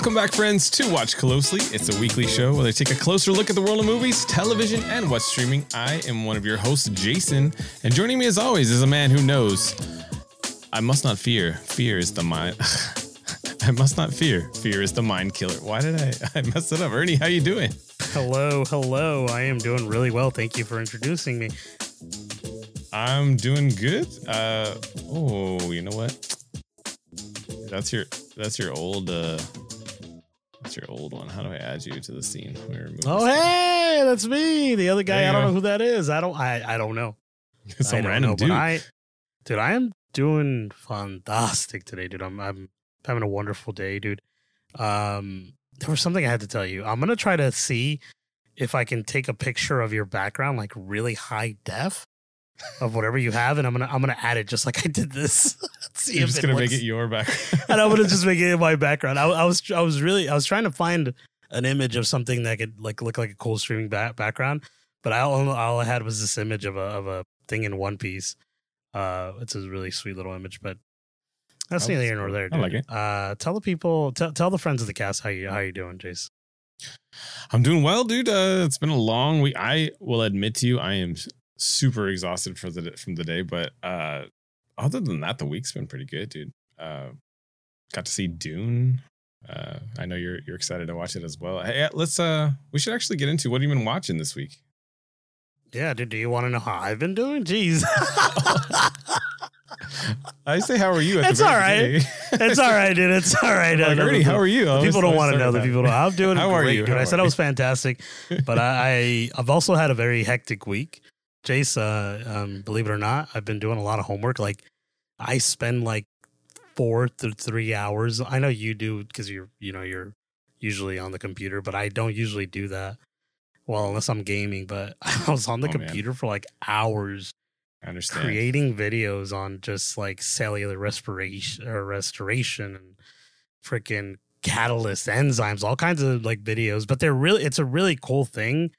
Welcome back, friends, to Watch Closely. It's a weekly show where they take a closer look at the world of movies, television, and what's streaming. I am one of your hosts, Jason, and joining me as always is a man who knows I must not fear. Fear is the mind. I must not fear. Fear is the mind killer. Why did I? I messed it up. Ernie, how you doing? Hello, hello. I am doing really well. Thank you for introducing me. I'm doing good. Uh oh, you know what? That's your that's your old uh that's your old one. How do I add you to the scene? Let me remove Oh, hey, that's me. The other guy, I don't know who that is. I don't I, I don't know. Some I random know, dude. I dude, I am doing fantastic today, dude. I'm I'm having a wonderful day, dude. Um there was something I had to tell you. I'm gonna try to see if I can take a picture of your background, like really high def of whatever you have, and I'm gonna I'm gonna add it just like I did this. see You're just gonna make it your background, and I'm gonna just make it my background. I, I was I was really I was trying to find an image of something that could like look like a cool streaming back, background, but I all, all I had was this image of a of a thing in One Piece. Uh, it's a really sweet little image, but that's neither here nor there. I like it. Uh, tell the people, tell tell the friends of the cast how you how you doing, Jace. I'm doing well, dude. Uh, it's been a long week. I will admit to you, I am super exhausted for the from the day, but uh, other than that, the week's been pretty good, dude. Uh, got to see Dune. Uh, I know you're you're excited to watch it as well. Hey, let's uh, we should actually get into what have you been watching this week. Yeah, dude. Do you want to know how I've been doing? Jeez. I say, how are you? At It's all right. it's all right, dude. It's all right. Like, Ernie, how are you? I people don't want to know. The people don't. I'm doing How are great, you? dude. How I said are I was fantastic, but I, I I've also had a very hectic week. Jace, uh, um, believe it or not, I've been doing a lot of homework. Like I spend like four to three hours. I know you do because you're you know you're usually on the computer, but I don't usually do that. Well, unless I'm gaming, but I was on the Oh, man. computer for like hours I understand. creating videos on just like cellular respiration or restoration and freaking catalyst enzymes, all kinds of like videos. But they're really, it's a really cool thing.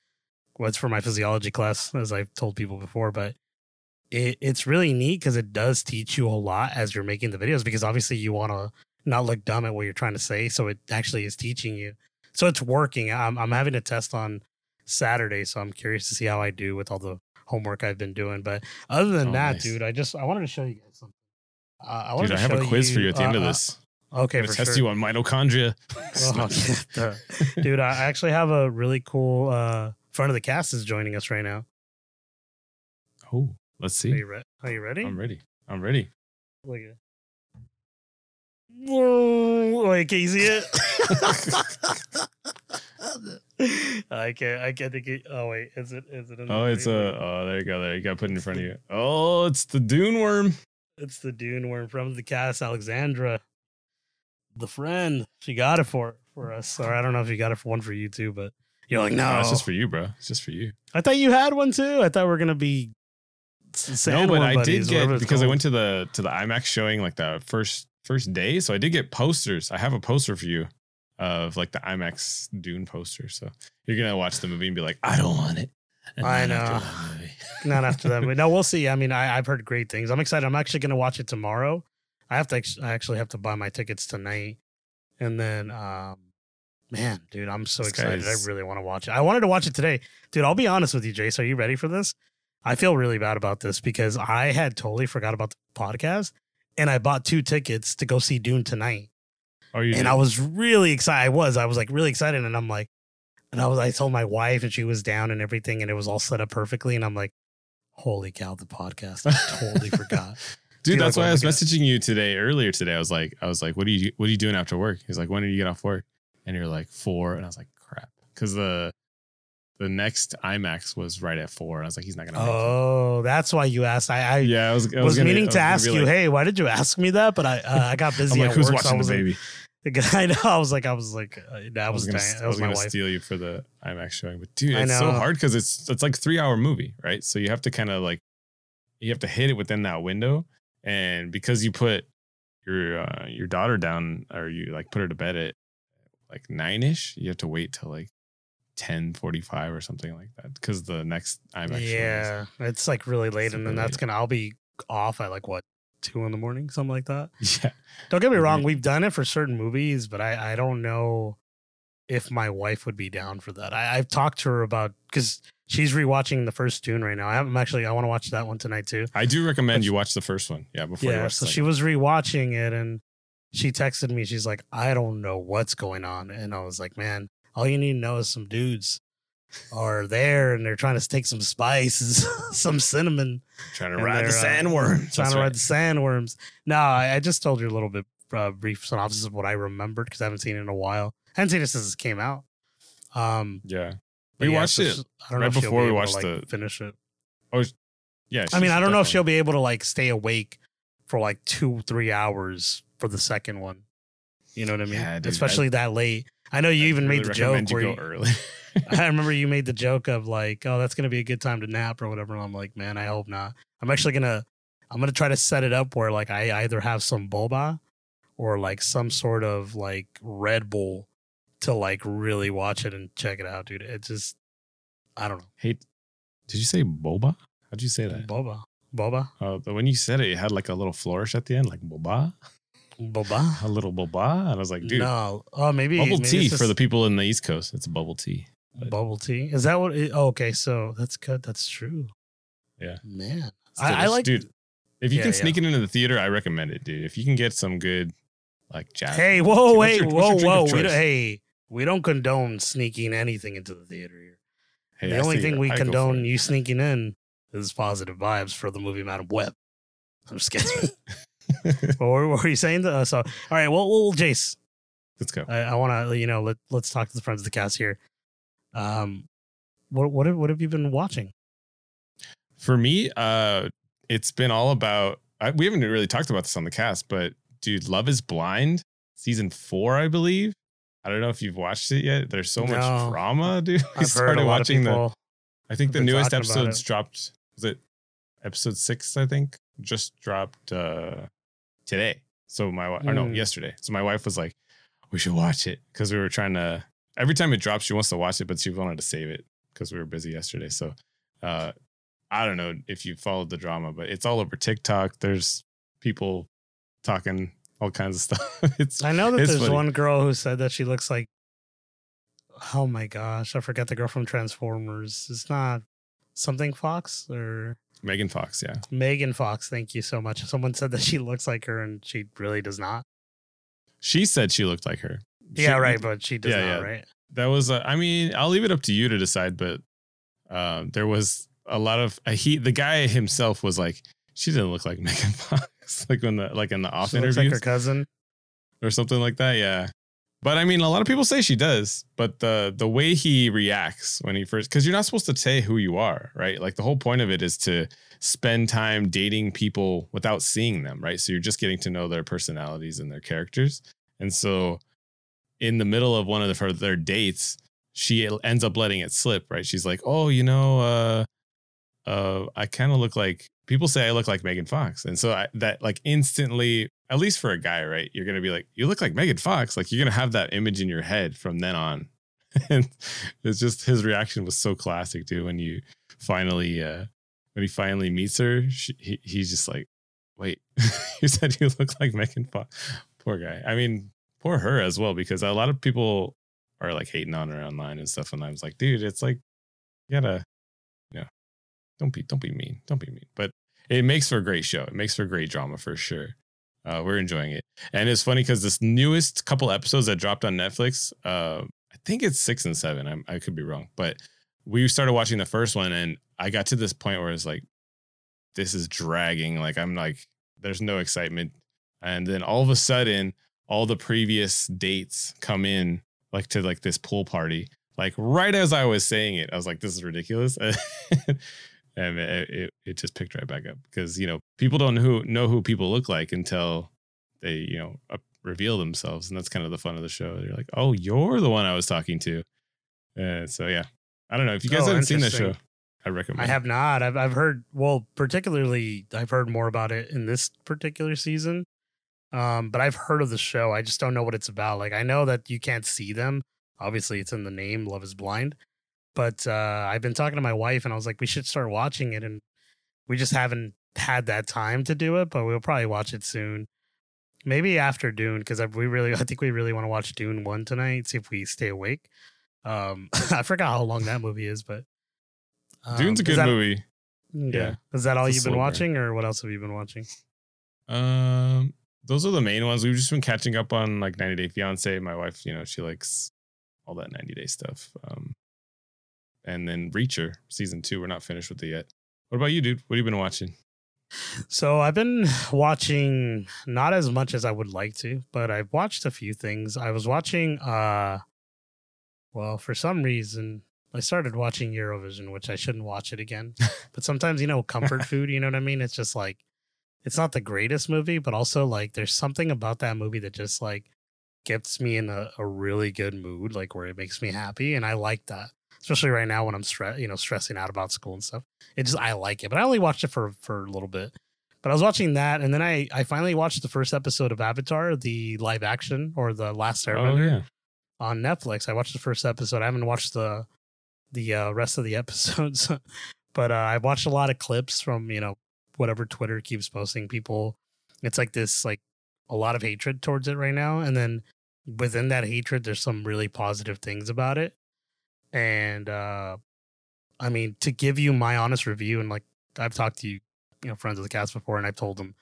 What's for my physiology class, as I've told people before, but it, it's really neat because it does teach you a lot as you're making the videos because obviously you want to not look dumb at what you're trying to say. So it actually is teaching you. So it's working. I'm, I'm having a test on Saturday. So I'm curious to see how I do with all the homework I've been doing. But other than Oh, that, nice. dude, I just I wanted to show you guys something. Uh, I wanted Dude, to I have a quiz for you at the end of uh, this. uh, okay, I'm for test sure. you on mitochondria. Oh, dude, I actually have a really cool uh, front of the cast is joining us right now. oh, let's Are see. you, re- are you ready? I'm ready. I'm ready. Look at Wait, can you see it? I can't. I can't think. It, oh wait, is it? Is it? in the Oh, it's a. video? Uh, oh, there you go. There you got put it in front of you. Oh, it's the Dune worm. It's the Dune worm from the cast, Alexandra, the friend. She got it for for us. Or I don't know if you got it for one for you too, but you're like, no, No, it's just for you, bro. It's just for you. I thought you had one too. I thought we are gonna be. no, but I buddies, did get because I went to the to the IMAX showing like the first first day, so I did get posters. I have a poster for you of like the IMAX Dune poster. So you're gonna watch the movie and be like, I don't want it. And I not after know. Not after that, but no, we'll see. I mean, I, I've heard great things. I'm excited. I'm actually gonna watch it tomorrow. I have to. I actually have to buy my tickets tonight, and then, um, man, dude, I'm so This excited. I really want to watch it. I wanted to watch it today, dude. I'll be honest with you, Jace. Are you ready for this? I feel really bad about this because I had totally forgot about the podcast, and I bought two tickets to go see Dune tonight Oh, you and did? I was really excited. I was, I was like really excited, and I'm like, and I was, I told my wife, and she was down and everything, and it was all set up perfectly, and I'm like, holy cow, the podcast! I totally forgot. Dude, You're that's like, why oh I was messaging you today earlier today. I was like, I was like, what are you what are you doing after work? He's like, when do you get off work? And you're like, four. And I was like, crap. Because the the next IMAX was right at four. And I was like, he's not gonna make. Oh, that's why you asked. I, I Yeah, I was I was, gonna- I meaning was to ask be you, hey, why did you ask me that? But I, uh, I got I'm busy like, at who's work, so I watching was the like, baby? I know. I was like, I was like, uh, that I was was, gonna, I that was was my gonna wife. steal you for the IMAX showing, but dude, it's so hard because it's it's like three hour movie, right? So you have to kind of like you have to hit it within that window, and because you put your uh, your daughter down or you like put her to bed at like nine ish, you have to wait till like ten forty five or something like that because the next IMAX. Yeah, it's like really late, and then that's late. gonna. I'll be off at like what two in the morning, something like that. Yeah. Don't get me wrong, we've done it for certain movies, but I, I don't know if my wife would be down for that. I, I've talked to her about because she's rewatching the first Dune right now. I haven't actually. I want to watch that one tonight too. I do recommend But- you watch the first one. Yeah, before you yeah, so she was rewatching it and she texted me. She's like, I don't know what's going on, and I was like, man, all you need to know is some dudes are there and they're trying to take some spice and some cinnamon trying to ride the uh, sandworm. trying to ride the sandworms. No, I, I just told you a little bit uh, brief synopsis of what I remembered because I haven't seen it in a while. I haven't seen it since it came out. Um, Yeah. We yeah, watched so it I don't right know if before be we able to, watched like, the- finish it. Oh, Yeah. I mean, I don't know if she'll be able to like stay awake for like two, three hours for the second one. You know what I mean? Yeah, dude, Especially that late. I know you I'd even really made the joke you where go you, early. I remember you made the joke of like, oh, that's gonna be a good time to nap or whatever. And I'm like, man, I hope not. I'm mm-hmm. actually gonna, I'm gonna try to set it up where like I either have some boba or like some sort of like Red Bull to like really watch it and check it out, dude. It just, I don't know, hey, did you say boba? How'd you say that? boba, boba, Oh, but when you said it, it had like a little flourish at the end, like boba, boba. a little boba. And I was like, dude, no, oh maybe bubble maybe tea it's for the people in the East Coast. It's a bubble tea. but- bubble tea. Is that what? It, oh, okay, so that's good. That's true. Yeah. man. I, I like dude. If you Yeah, can yeah. sneak it into the theater, I recommend it, dude. If you can get some good, like jazz. Hey, whoa, wait, your- whoa, whoa. We don't, hey, we don't condone sneaking anything into the theater here. Hey, the I only thing it. we I condone you sneaking in is positive vibes for the movie Madame Web. I'm just kidding. what, were, what were you saying? Uh, so, all right, well, well, Jace, Let's go. I, I want to, you know, let let's talk to the friends of the cast here. Um, what what have, what have you been watching? For me, uh, it's been all about. I, we haven't really talked about this on the cast, but dude, Love Is Blind, season four, I believe. I don't know if you've watched it yet. There's so No. much drama, dude. I've heard a started watching the. I think the newest episodes dropped. Was it episode six? I think just dropped uh today. So my wi- or no Mm. yesterday. So my wife was like, "We should watch it" because we were trying to. Every time it drops, she wants to watch it, but she wanted to save it because we were busy yesterday. So uh I don't know if you followed the drama, but it's all over TikTok. There's people talking all kinds of stuff. it's I know that there's funny. one girl who said that she looks like. Oh my gosh, I forgot the girl from Transformers. It's not something Fox or Megan Fox. Yeah, Megan Fox. Thank you so much. Someone said that she looks like her, and she really does not. she said she looked like her. She- yeah, right, but she does Yeah, not, yeah. right? that was uh, i mean i'll leave it up to you to decide but um there was a lot of uh, he the guy himself was like she didn't look like megan fox like when the like in the off She looks like her cousin. or something like that yeah but i mean a lot of people say she does but the the way he reacts when he first because you're not supposed to say who you are right? Like the whole point of it is to spend time dating people without seeing them right? So you're just getting to know their personalities and their characters. And so in the middle of one of the, their dates, she ends up letting it slip, right? She's like, "Oh, you know, uh, uh, I kind of look like people say I look like Megan Fox," and so I, that like instantly, at least for a guy, right? You're gonna be like, "You look like Megan Fox," like you're gonna have that image in your head from then on. and it's just his reaction was so classic, dude. When you finally, uh, when he finally meets her, she, he, he's just like, "Wait, you said you look like Megan Fox." Poor guy. I mean, poor her as well because a lot of people are like hating on her online and stuff and i was like dude it's like you gotta you know don't be don't be mean don't be mean but it makes for a great show it makes for great drama for sure uh, we're enjoying it. And it's funny because this newest couple episodes that dropped on netflix uh, i think it's six and seven I'm, i could be wrong but we started watching the first one and i got to this point where it's like this is dragging like i'm like there's no excitement. And then all of a sudden all the previous dates come in like to like this pool party like right as i was saying it i was like this is ridiculous and it, it, it just picked right back up because you know people don't know who know who people look like until they you know up, reveal themselves and that's kind of the fun of the show you're like oh you're the one i was talking to uh, so yeah i don't know if you guys Oh, haven't seen the show i recommend I have not. I've I've heard well, particularly I've heard more about it in this particular season. Um, but I've heard of the show. I just don't know what it's about. Like I know that you can't see them. Obviously, it's in the name. Love is blind. But uh, I've been talking to my wife, and I was like, we should start watching it, and we just haven't had that time to do it, but we'll probably watch it soon. Maybe after Dune, because we really, I think we really want to watch Dune one tonight. See if we stay awake. Um, I forgot how long that movie is, but um, Dune's a good that, movie. Yeah. yeah. Is that all you've been watching, or what else have you been watching? Um, those are the main ones. We've just been catching up on like 90 Day Fiance. My wife, you know, she likes all that 90 Day stuff. Um, and then Reacher season two. We're not finished with it yet. What about you, dude? What have you been watching? So I've been watching not as much as I would like to, but I've watched a few things. I was watching uh well, for some reason I started watching Eurovision, which I shouldn't watch it again. but sometimes, you know, comfort food, you know what I mean? It's just like it's not the greatest movie, but also like there's something about that movie that just like gets me in a, a really good mood, like where it makes me happy. And I like that. Especially right now when I'm stress, you know, stressing out about school and stuff. It just I like it. But I only watched it for for a little bit. But I was watching that, and then I I finally watched the first episode of Avatar, the live action or the Last oh, Airbender, oh, yeah. on Netflix. I watched the first episode. I haven't watched the the uh, rest of the episodes, but uh, I watched a lot of clips from you know whatever Twitter keeps posting. People, it's like this like a lot of hatred towards it right now, and then within that hatred, there's some really positive things about it. And uh, I mean, to give you my honest review, and like I've talked to you, you know, friends of the cast before, and I've told them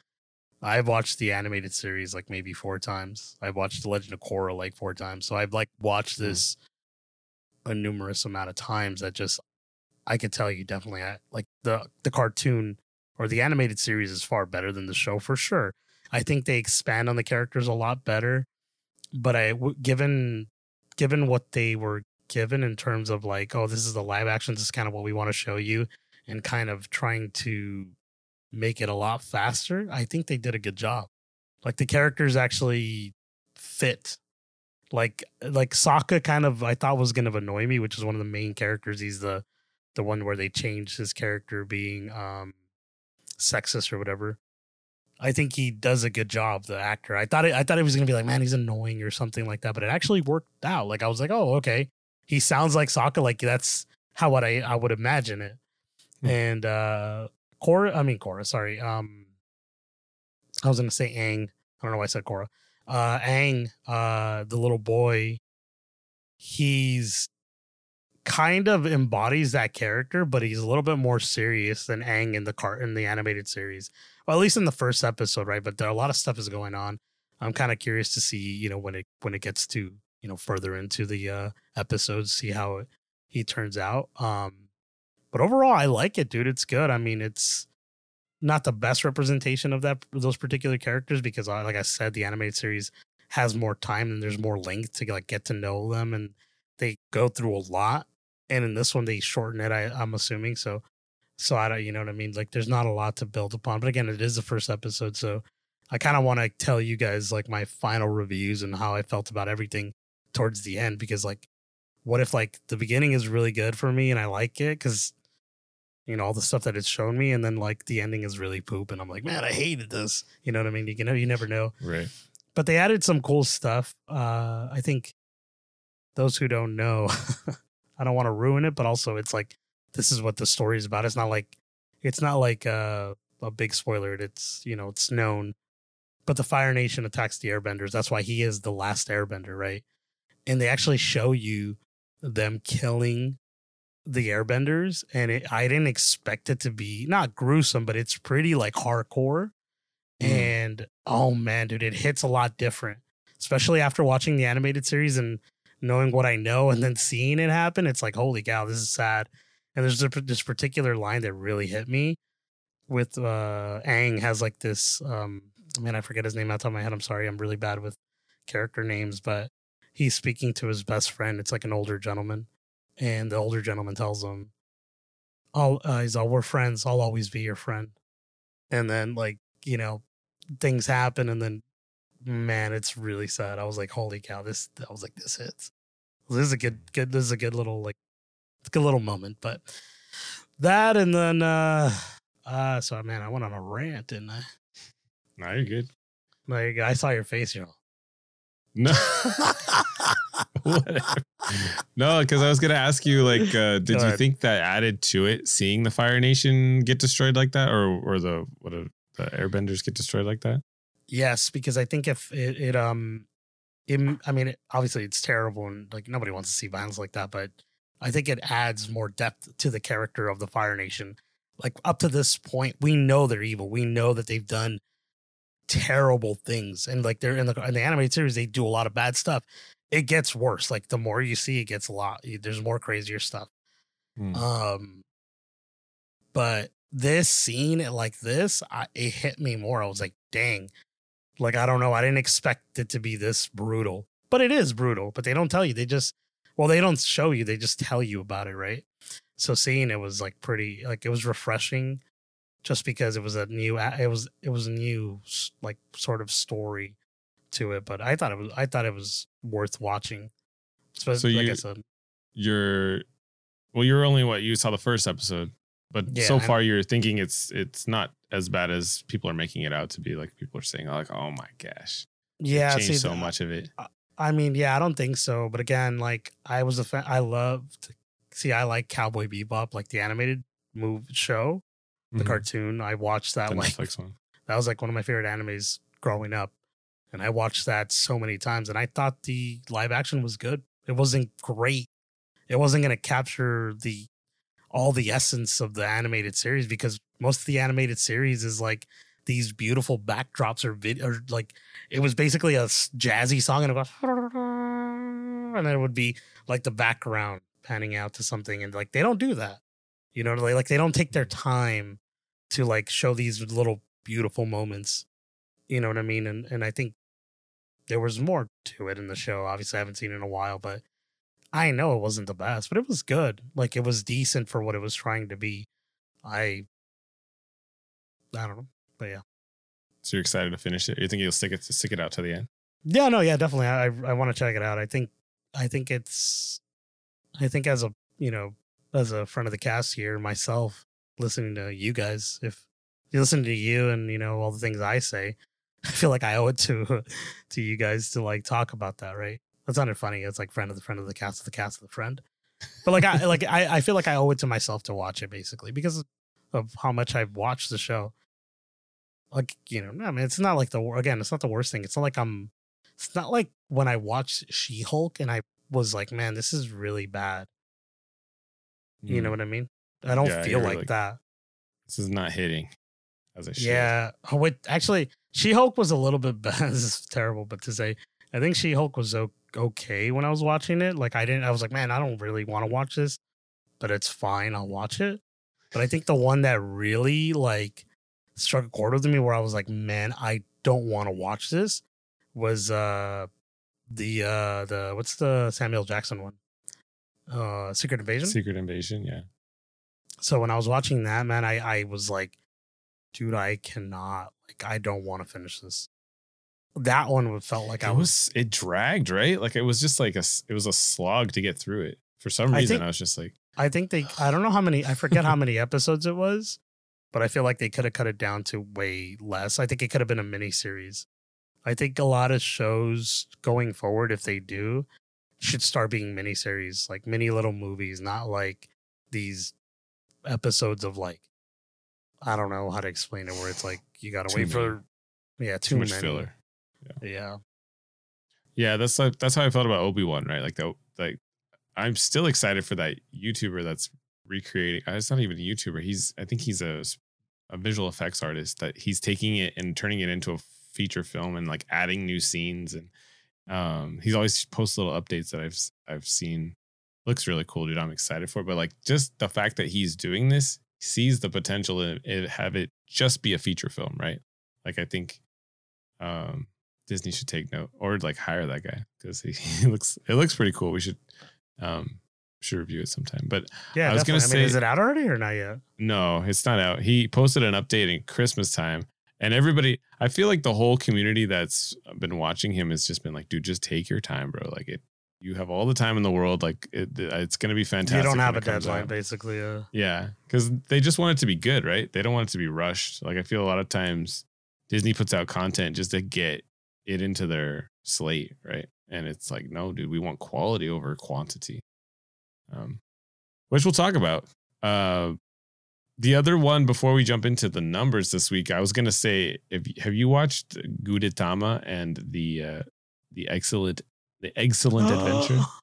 I've watched the animated series like maybe four times. I've watched The Legend of Korra like four times. So I've like watched hmm. this mm. a numerous amount of times that just I could tell you definitely I, like the the cartoon or the animated series is far better than the show for sure. I think they expand on the characters a lot better but I given given what they were given in terms of like, oh, this is the live action, this is kind of what we want to show you, and kind of trying to make it a lot faster, I think they did a good job. Like the characters actually fit. Like like Sokka kind of I thought was gonna annoy me, which is one of the main characters. He's the the one where they changed his character being um sexist or whatever. I think he does a good job, the actor. I thought it, I thought it was gonna be like, man, he's annoying or something like that, but it actually worked out. Like I was like, oh, okay, he sounds like Sokka. Like that's how what I I would imagine it. Hmm. And uh Korra, I mean Korra, sorry. Um, I was gonna say Aang. I don't know why I said Korra. Uh, Aang, uh, the little boy, he's kind of embodies that character, but he's a little bit more serious than Aang in the cart in the animated series. Well, at least in the first episode, right? But there a lot of stuff is going on. I'm kind of curious to see, you know, when it when it gets to you know further into the uh episodes, see how he turns out. Um, but overall, I like it, dude. It's good. I mean, it's not the best representation of that those particular characters because, uh, like I said, the animated series has more time and there's more length to like get to know them and they go through a lot and in this one they shorten it. I, I'm assuming so. So I don't, you know what I mean? Like, there's not a lot to build upon. But again, it is the first episode, so I kind of want to tell you guys like my final reviews and how I felt about everything towards the end because like, what if like the beginning is really good for me and I like it because you know all the stuff that it's shown me, and then like the ending is really poop, and I'm like, man, I hated this. You know what I mean? You can know, you never know. Right. But they added some cool stuff. Uh, I think those who don't know I don't want to ruin it, but also it's like this is what the story is about. It's not like it's not like a, a big spoiler. It's you know it's known, but the Fire Nation attacks the Airbenders. That's why he is the last Airbender, right? And they actually show you them killing the Airbenders, and it, I didn't expect it to be not gruesome, but it's pretty like hardcore. Mm. And oh man, dude, it hits a lot different, especially after watching the animated series and knowing what I know and then seeing it happen, it's like, holy cow, this is sad. And there's a, this particular line that really hit me with uh Aang has like this um man, I forget his name out of my head. I'm sorry. I'm really bad with character names, but he's speaking to his best friend. It's like an older gentleman. And the older gentleman tells him, I'll uh, he's all we're friends, I'll always be your friend. And then like, you know, things happen and then man, it's really sad. I was like, holy cow, this I was like, this hits. This is a good good this is a good little like it's a good little moment. But that and then uh uh so man, I went on a rant, didn't I? No, you're good. Like I saw your face, you know. No. no, because I was gonna ask you, like, uh, did Go you ahead. think that added to it, seeing the Fire Nation get destroyed like that, or or the what are, the Airbenders get destroyed like that? Yes, because I think if it, it um, it, I mean, it, obviously it's terrible and like nobody wants to see violence like that, but I think it adds more depth to the character of the Fire Nation. Like up to this point, we know they're evil. We know that they've done terrible things, and like they're in the in the animated series, they do a lot of bad stuff. It gets worse. Like the more you see, it gets a lot. There's more crazier stuff. Hmm. Um, but this scene like this, I, it hit me more. I was like, dang, like I don't know, I didn't expect it to be this brutal, but it is brutal. But they don't tell you. They just, well, they don't show you. They just tell you about it, right? So seeing it was like pretty, like it was refreshing, just because it was a new, it was it was a new like sort of story to it. But I thought it was, I thought it was worth watching. So, So like I you- said, You're, well, you're only what you saw the first episode, but Yeah, so I'm- far you're thinking it's it's not as bad as people are making it out to be. Like people are saying, like, oh my gosh, yeah, changed see, so th- much of it. I mean, yeah, I don't think so. But again, like I was a fan. I loved. See, I like Cowboy Bebop, like the animated move show, the Mhm. cartoon. I watched that the like that was like one of my favorite animes growing up, and I watched that so many times. And I thought the live action was good. It wasn't great. It wasn't going to capture the all the essence of the animated series because most of the animated series is like these beautiful backdrops or vid or like it was basically a jazzy song and it goes and then it would be like the background panning out to something and like they don't do that you know like, like they don't take their time to like show these little beautiful moments you know what i mean and and i think there was more to it in the show obviously i haven't seen it in a while but i know it wasn't the best but it was good like it was decent for what it was trying to be i i don't know but yeah So you're excited to finish it? You think you'll stick it stick it out to the end? Yeah, no, yeah, definitely. I I want to check it out. I think I think it's I think as a you know as a friend of the cast here, myself listening to you guys, if you listen to you and you know all the things I say, I feel like I owe it to to you guys to like talk about that, right? That sounded funny. It's like friend of the friend of the cast of the cast of the friend. But like I like I, I feel like I owe it to myself to watch it basically because of how much I've watched the show. Like you know, I mean, it's not like the again, it's not the worst thing. It's not like I'm it's not like when I watched She Hulk and I was like, man, this is really bad. You know Mm. what I mean? I don't Yeah, feel like, like- that. This is not hitting as I should. Yeah. Wait, actually, She Hulk was a little bit bad. this is terrible, but to say, I think She Hulk was okay when I was watching it. Like, I didn't, I was like, man, I don't really want to watch this, but it's fine. I'll watch it. But I think the one that really like struck a chord with me where I was like, man, I don't want to watch this was uh the uh the what's the Samuel Jackson one? Uh Secret Invasion. Secret Invasion. Yeah. So when I was watching that, man, I I was like, dude, I cannot like I don't want to finish this. That one felt like I was was it dragged right like it was just like a s- it was a slog to get through it for some I reason think- i was just like I think they I don't know how many I forget how many episodes it was, but I feel like they could have cut it down to way less. I think it could have been a mini series. I think a lot of shows going forward, if they do, should start being mini series, like mini little movies, not like these episodes of like I don't know how to explain it where it's like you gotta Too wait for yeah, too, too much many. filler Yeah. yeah that's like that's how i felt about obi-wan right like the like i'm still excited for that youtuber that's recreating uh, it's not even a youtuber he's i think he's a a visual effects artist that he's taking it and turning it into a feature film and like adding new scenes and um he's always posts little updates that i've i've seen looks really cool dude i'm excited for it but like just the fact that he's doing this sees the potential in it have it just be a feature film right like i think um disney should take note or like hire that guy because he, he looks it looks pretty cool we should um should review it sometime but Yeah, I was gonna definitely. I mean, say- is it out already or not yet? no, it's not out. He posted an update in Christmas time, and everybody, I feel like the whole community that's been watching him has just been like, dude, just take your time, bro. Like it, you have all the time in the world. Like it, it's gonna be fantastic. you don't have a deadline, out. basically. Uh, Yeah, because they just want it to be good, right? They don't want it to be rushed. Like I feel a lot of times Disney puts out content just to get it into their slate, right? and it's like, no, dude, we want quality over quantity. Um, which we'll talk about. Uh, the other one before we jump into the numbers this week, I was gonna say, if have you watched Gudetama and the uh, the excellent the excellent adventure?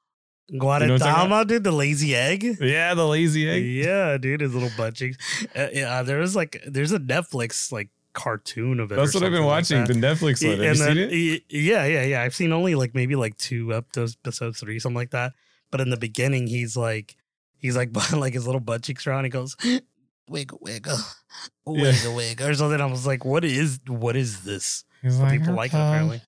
Guaratama, dude, the lazy egg. Yeah, the lazy egg. Yeah, dude, his little butt cheeks. Uh, yeah, there was like, there's a Netflix like cartoon of it. That's what I've been watching. Like the Netflix one. Have and you then, seen it? Yeah, yeah, yeah. I've seen only like maybe like two episodes, episode three, something like that. But in the beginning, he's like, he's like, like his little butt cheeks around. He goes, wiggle, wiggle, wiggle, yeah. wiggle, or something. I was like, what is, what is this? He's like, people okay. like it apparently.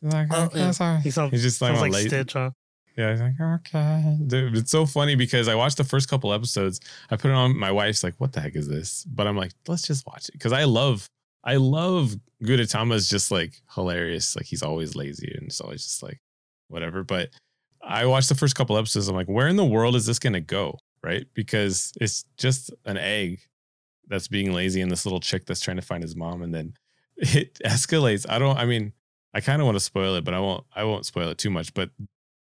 He's like, oh, okay, oh, sorry. He sounds, he's just like, like Stitch, huh? Yeah, he's like, okay. Dude, it's so funny because I watched the first couple episodes. I put it on. My wife's like, what the heck is this? But I'm like, let's just watch it because I love, I love Gudetama's just like hilarious. Like he's always lazy and it's always just like whatever. But I watched the first couple episodes. I'm like, where in the world is this going to go? Right? Because it's just an egg that's being lazy and this little chick that's trying to find his mom. And then it escalates. I don't, I mean, I kind of want to spoil it, but I won't, I won't spoil it too much. But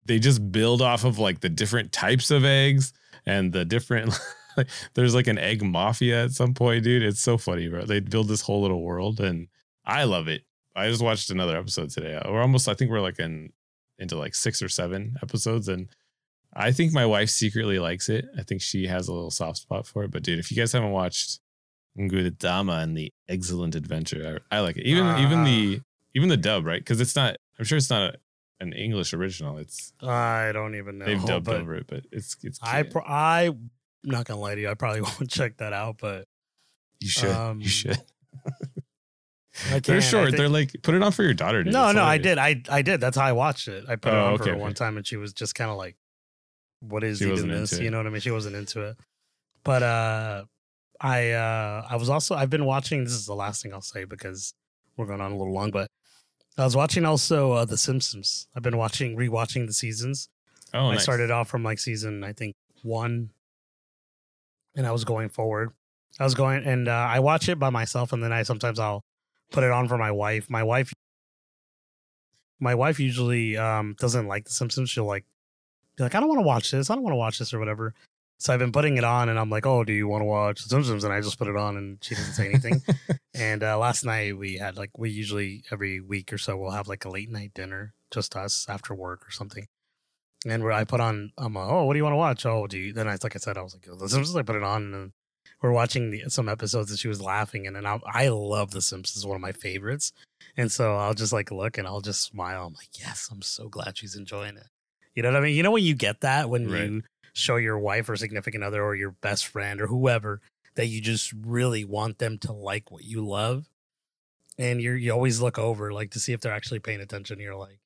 they just build off of like the different types of eggs and the different like there's like an egg mafia at some point, dude. It's so funny, bro. They build this whole little world and I love it. I just watched another episode today. We're almost I think we're like in into like six or seven episodes and I think my wife secretly likes it. I think she has a little soft spot for it. But dude, if you guys haven't watched Gudetama and the Excellent Adventure, I, I like it. Even uh, even the even the dub, right? Because it's not. I'm sure it's not an English original. It's I don't even know. They've dubbed over it, but it's it's. Cute. I pro- I am not gonna lie to you. I probably won't check that out, but you should. Um, you should. They're short. They're like put it on for your daughter. Dude. No, no, I did. I I did. That's how I watched it. I put oh, it on okay, for her okay. one time, and she was just kind of like, "What is she even this?" You know what I mean? She wasn't into it. But uh, I uh, I was also I've been watching. This is the last thing I'll say because we're going on a little long, but I was watching also uh, The Simpsons. I've been watching, rewatching the seasons. Oh, I nice. started off from like season, I think one, and I was going forward. I was going, and uh, I watch it by myself, and then I sometimes I'll put it on for my wife. My wife, my wife usually um, doesn't like The Simpsons. She'll like be like, I don't want to watch this. I don't want to watch this or whatever. So I've been putting it on, and I'm like, "Oh, do you want to watch The Simpsons?" And I just put it on, and she doesn't say anything. and uh, last night we had like we usually every week or so we'll have like a late night dinner, just us after work or something. And where I put on, I'm like, "Oh, what do you want to watch?" Oh, do you? Then I like I said, I was like, "The Simpsons." I put it on, and we're watching the, some episodes, and she was laughing, and then I, I love The Simpsons, one of my favorites. And so I'll just like look and I'll just smile. I'm like, "Yes, I'm so glad she's enjoying it." You know what I mean? You know when you get that when right. you show your wife or significant other or your best friend or whoever that you just really want them to like what you love. And you're you always look over like to see if they're actually paying attention. You're like,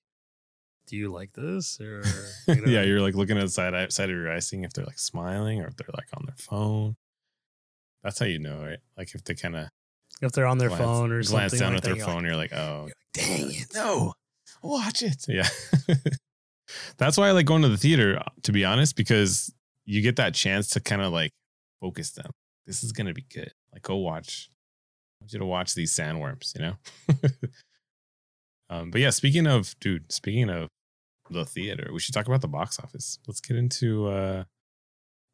do you like this? Or you know? yeah, you're like looking at the side side of your eye, seeing if they're like smiling or if they're like on their phone. That's how you know, right? Like if they kind of if they're on their glance, phone or glance something down like at their phone, you're like, oh, you're like, dang it, no, watch it. Yeah. That's why I like going to the theater, to be honest, because you get that chance to kind of like focus them. This is gonna be good. Like go watch. I want you to watch these sandworms, you know? um, but yeah, speaking of dude, speaking of the theater, we should talk about the box office. Let's get into uh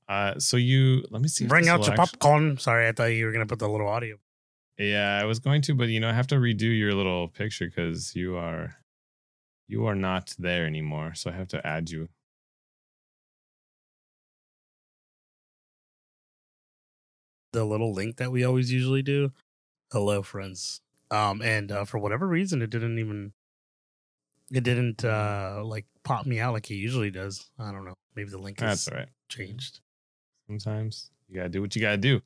uh so you let me see. Bring out your actually, popcorn. Sorry, I thought you were gonna put the little audio. Yeah, I was going to, but you know, I have to redo your little picture because you are you are not there anymore. So I have to add you. The little link that we always usually do. Hello, friends. Um, and uh, for whatever reason, it didn't even, it didn't uh like pop me out like it usually does. I don't know. Maybe the link That's all right. changed. Sometimes you gotta do what you gotta do.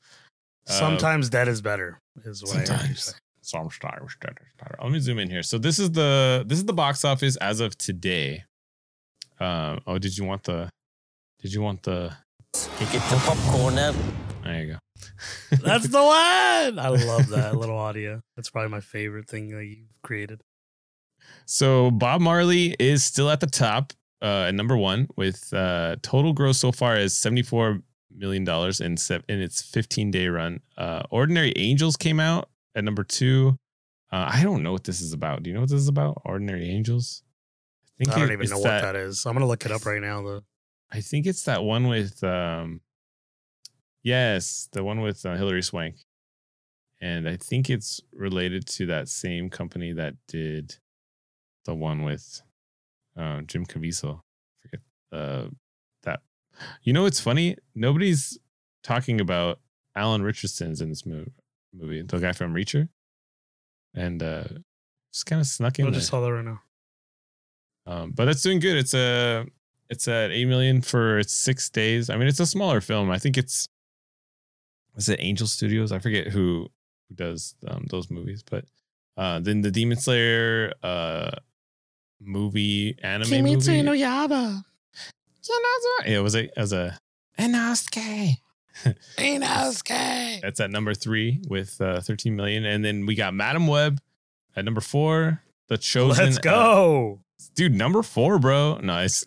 Sometimes uh, that is better. Is what sometimes. I say. Stormstar. Let me zoom in here. So this is the this is the box office as of today. Um, oh, did you want the? Did you want the? You get the popcorn up. There you go. That's the one. I love that little audio. That's probably my favorite thing that you've created. So Bob Marley is still at the top, uh, at number one, with uh, total gross so far is seventy four million dollars in se- in its fifteen day run. Uh, Ordinary Angels came out at number two. Uh, I don't know what this is about. Do you know what this is about? Ordinary Angels. think I don't it- even know what that is. I'm gonna look it up right now though. I think it's that one with um yes, the one with uh, Hilary Swank. And I think it's related to that same company that did the one with uh, Jim Caviezel. Forget uh, that. You know, it's funny. Nobody's talking about Alan Ritchson's in this movie. Movie, the guy from Reacher, and uh, just kind of snuck in I there. just saw that right now. Um, but it's doing good. It's a it's at eight million for its six days. I mean, it's a smaller film. I think it's is it Angel Studios? I forget who who does um, those movies, but uh, then the Demon Slayer uh, movie anime movie. Yaba. Yeah, it was a as a Inosuke. Inosuke. That's at number three with uh, 13 million, and then we got Madame Web at number four. The Chosen. Let's go. dude number four bro nice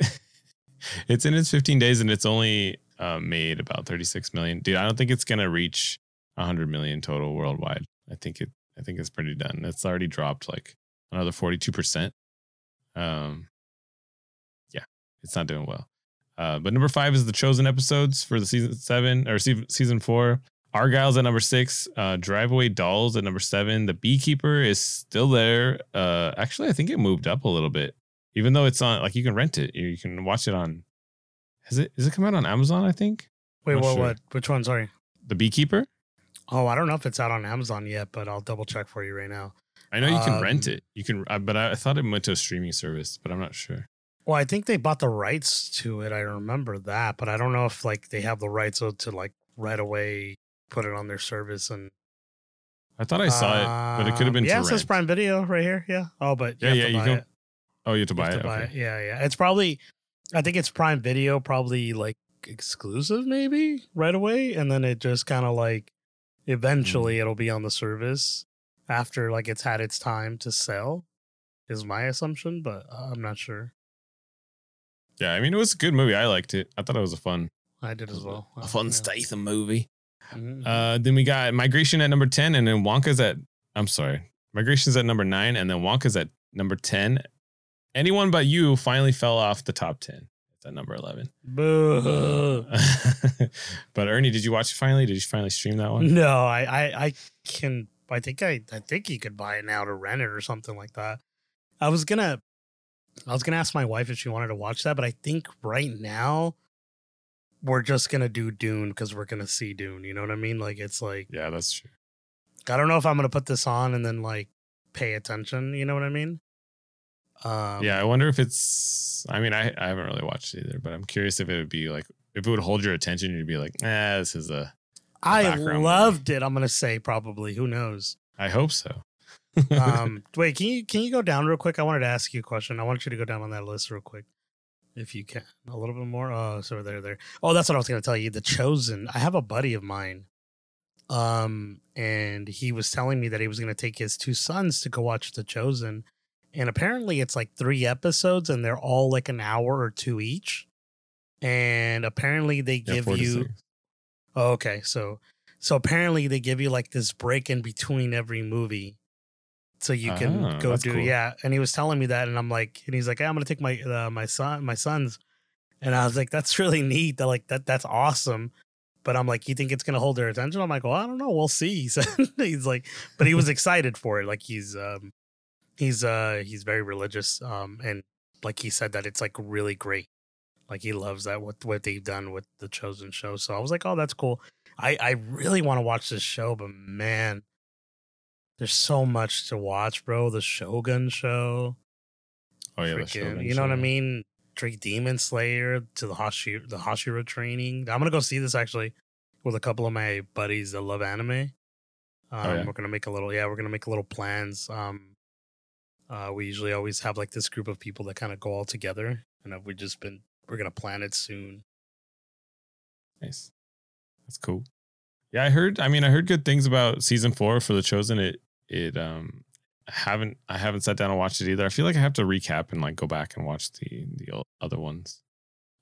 it's in its 15 days and it's only uh, made about 36 million dude i don't think it's gonna reach 100 million total worldwide i think it i think it's pretty done it's already dropped like another 42% um yeah it's not doing well uh but number five is the chosen episodes for the season seven or se- season four Argylle's at number six, uh, Drive-Away Dolls at number seven. The Beekeeper is still there. Uh, actually, I think it moved up a little bit even though it's on like you can rent it you can watch it on has it is it come out on amazon i think Wait, what? sure. What? Which one? Sorry. the beekeeper Oh, I don't know if it's out on Amazon yet, but I'll double check for you right now. i know you can rent Um, it you can uh, but I, I thought it went to a streaming service but i'm not sure Well, I think they bought the rights to it. I remember that, but I don't know if like they have the rights to, like right away put it on their service and. i thought i saw it but it could have been Um, yeah. It says. Prime Video right here. Yeah. Oh, but Yeah, yeah, you can- oh you have to buy have it to buy okay. it. Yeah, yeah. It's probably, I think it's Prime Video, probably like exclusive, maybe right away, and then it just kind of like, eventually it'll be on the service after like it's had its time to sell, is my assumption, but I'm not sure. Yeah i mean it was a good movie i liked it i thought it was a fun I did as well. a fun Yeah. statham movie Mhm. uh then we got migration at number 10 and then wonka's at i'm sorry migration's at number 9 and then wonka's at number 10 anyone but you finally fell off the top 10 it's at number 11 Boo. but Ernie, did you watch it finally? Did you finally stream that one? No, I, I, I can. I think I, I think you could buy it now to rent it or something like that. I was gonna, I was gonna ask my wife if she wanted to watch that, but I think right now we're just gonna do Dune because we're gonna see Dune. You know what I mean? Like it's like Yeah, that's true. I don't know if I'm gonna put this on and then like pay attention. You know what I mean? Um, yeah, I wonder if it's. I mean, I I haven't really watched it either, but I'm curious if it would be like if it would hold your attention. You'd be like, ah, this is a. I background loved it. I'm gonna say probably. Who knows? I hope so. Um wait can you can you go down real quick i wanted to ask you a question i want you to go down on that list real quick if you can a little bit more oh so there there oh that's what i was going to tell you the chosen i have a buddy of mine um and he was telling me that he was going to take his two sons to go watch the chosen and apparently it's like three episodes and they're all like an hour or two each and apparently they Yeah, give you. Oh, okay. So so apparently they give you like this break in between every movie. So you can Ah, go do cool. yeah. And he was telling me that and I'm like and he's like, hey, I'm gonna take my uh, my son my sons. And I was like, that's really neat. That like that that's awesome. But I'm like, you think it's gonna hold their attention? I'm like, well, I don't know. We'll see. He said he's like, but he was excited for it. Like he's um he's uh he's very religious. Um and like he said that it's like really great. Like he loves that what what they've done with the chosen show. So I was like, oh, that's cool. I I really want to watch this show, but man, there's so much to watch, bro. The Shogun show, Oh yeah, the freaking, Shogun you know what I mean? Drake Demon Slayer to the Hashira the Hashira training. I'm gonna go see this actually with a couple of my buddies that love anime. Um, Oh, yeah? We're gonna make a little yeah, we're gonna make a little plans. Um, uh, we usually always have like this group of people that kind of go all together, and we've just been we're gonna plan it soon. Nice. That's cool. Yeah, I heard. I mean, I heard good things about season four for the Chosen. It it um I haven't I haven't sat down and watched it either. I feel like I have to recap and like go back and watch the the other ones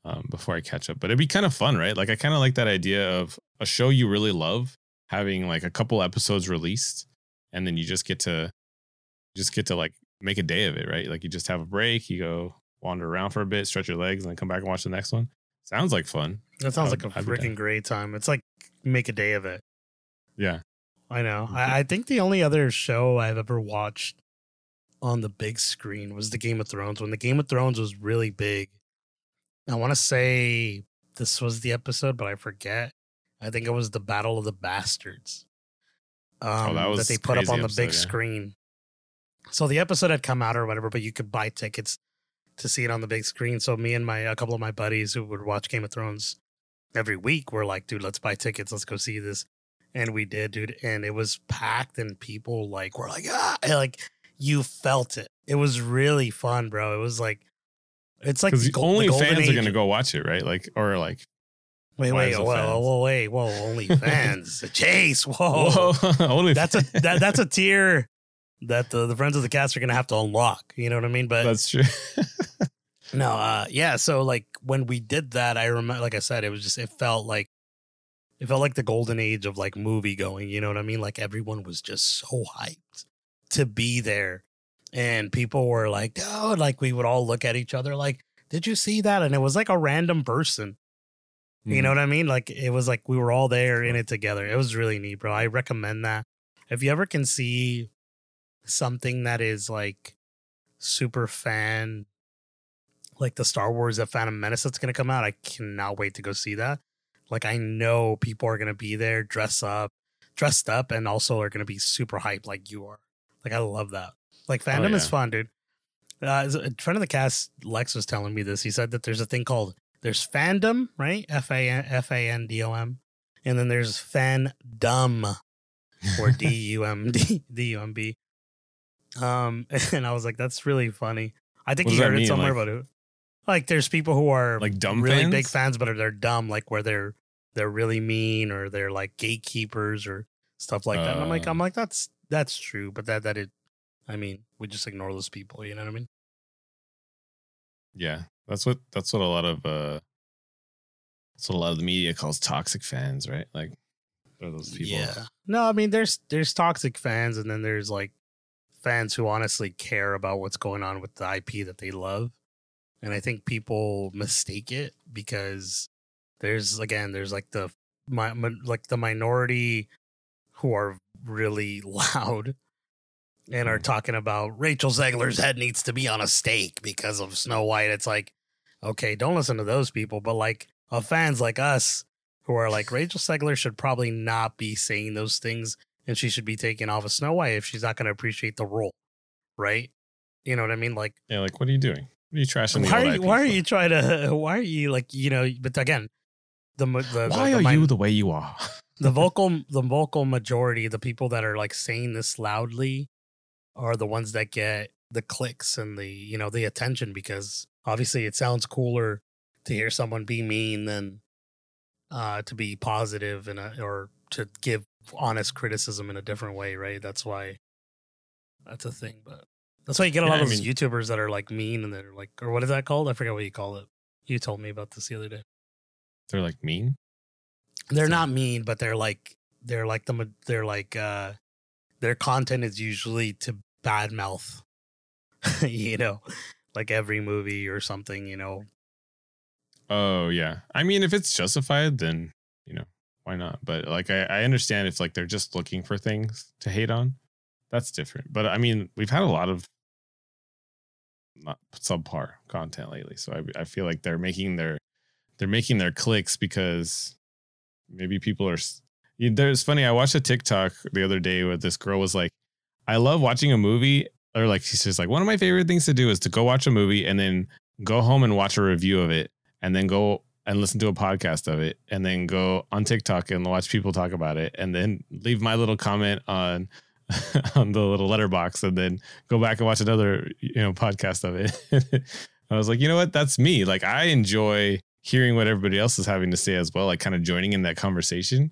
um before I catch up. But it'd be kind of fun, right? Like I kind of like that idea of a show you really love having like a couple episodes released, and then you just get to just get to like make a day of it, right? Like you just have a break, you go wander around for a bit, stretch your legs, and then come back and watch the next one. Sounds like fun. That sounds I'd- like a be down. freaking great time. It's like make a day of it. Yeah. I know. Mm-hmm. I, I think the only other show I've ever watched on the big screen was the Game of Thrones. When the Game of Thrones was really big, I want to say this was the episode, but I forget. I think it was the Battle of the Bastards. Um, Oh, that was they put up on the big yeah. screen. So the episode had come out or whatever, but you could buy tickets to see it on the big screen. So me and my a couple of my buddies who would watch Game of Thrones every week were like, dude, let's buy tickets. Let's go see this. And we did, dude. And it was packed and people like were like, ah, and, like you felt it. It was really fun, bro. It was like it's like the only the fans are gonna go watch it, right? Like or like Wait, wait, it whoa, whoa, wait, whoa, only fans. Chase, whoa. whoa, only. That's a that, that's a tier that the, the friends of the cast are gonna have to unlock. You know what I mean? But that's true. No, uh yeah, so like when we did that, I remember like I said, it was just it felt like it felt like the golden age of like movie going, you know what I mean? Like everyone was just so hyped to be there. And people were like, oh, like we would all look at each other like, did you see that? And it was like a random person. You Hmm. know what I mean? Like it was like we were all there in it together. It was really neat, bro. I recommend that. If you ever can see something that is like super fan, like the Star Wars The Phantom Menace that's gonna come out, I cannot wait to go see that. Like I know people are gonna be there, dress up, dressed up, and also are gonna be super hyped like you are. Like I love that. Like fandom is yeah. fun, dude. Uh, a friend of the cast, Lex, was telling me this. He said that there's a thing called there's fandom, right? F A N F A N D O M, and then there's fandom or D U M D D U M B. Um, and I was like, that's really funny. I think What you heard it mean? somewhere, Like- but it, like there's people who are Like dumb really fans? big fans, but are they're dumb, like where they're they're really mean or they're like gatekeepers or stuff like that. And I'm like. I'm like, that's that's true, but that that it, I mean, we just ignore those people. You know what I mean? Yeah, that's what that's what a lot of uh, that's what a lot of the media calls toxic fans, right? Like, are those people? Yeah. No, I mean there's there's toxic fans and then there's like fans who honestly care about what's going on with the IP that they love. And I think people mistake it because there's again there's like the my, like the minority who are really loud and are Mhm. talking about Rachel Zegler's head needs to be on a stake because of Snow White. It's like, okay, don't listen to those people, but like of fans like us who are like Rachel Zegler should probably not be saying those things and she should be taken off of Snow White if she's not going to appreciate the role, right? You know what I mean? Like, Yeah, like what are you doing? What are you trashing? why are you, why are you trying to? Why are you like you know? But again, the the Why the, are the, you the way you are? the vocal the vocal majority, the people that are like saying this loudly, are the ones that get the clicks and the you know the attention because obviously it sounds cooler to hear someone be mean than uh to be positive and or to give honest criticism in a different way, right? That's why that's a thing, but that's why you get a lot of those mean- YouTubers that are like mean and they're like, or what is that called? I forget what you call it. You told me about this the other day. They're like mean. They're So- not mean, but they're like they're like the they're like uh their content is usually to bad mouth, you know, like every movie or something, you know. Oh yeah. I mean, if it's justified, then you know why not? But like, I, I understand if like they're just looking for things to hate on, that's different. But I mean, we've had a lot of not subpar content lately, so I I feel like they're making their they're making their clicks because maybe people are. There's funny. I watched a TikTok the other day where this girl was like, "I love watching a movie." Or like she's just like one of my favorite things to do is to go watch a movie and then go home and watch a review of it and then go and listen to a podcast of it and then go on TikTok and watch people talk about it and then leave my little comment on on the little Letterboxd and then go back and watch another you know podcast of it. I was like, you know what? That's me. Like I enjoy hearing what everybody else is having to say as well, like kind of joining in that conversation.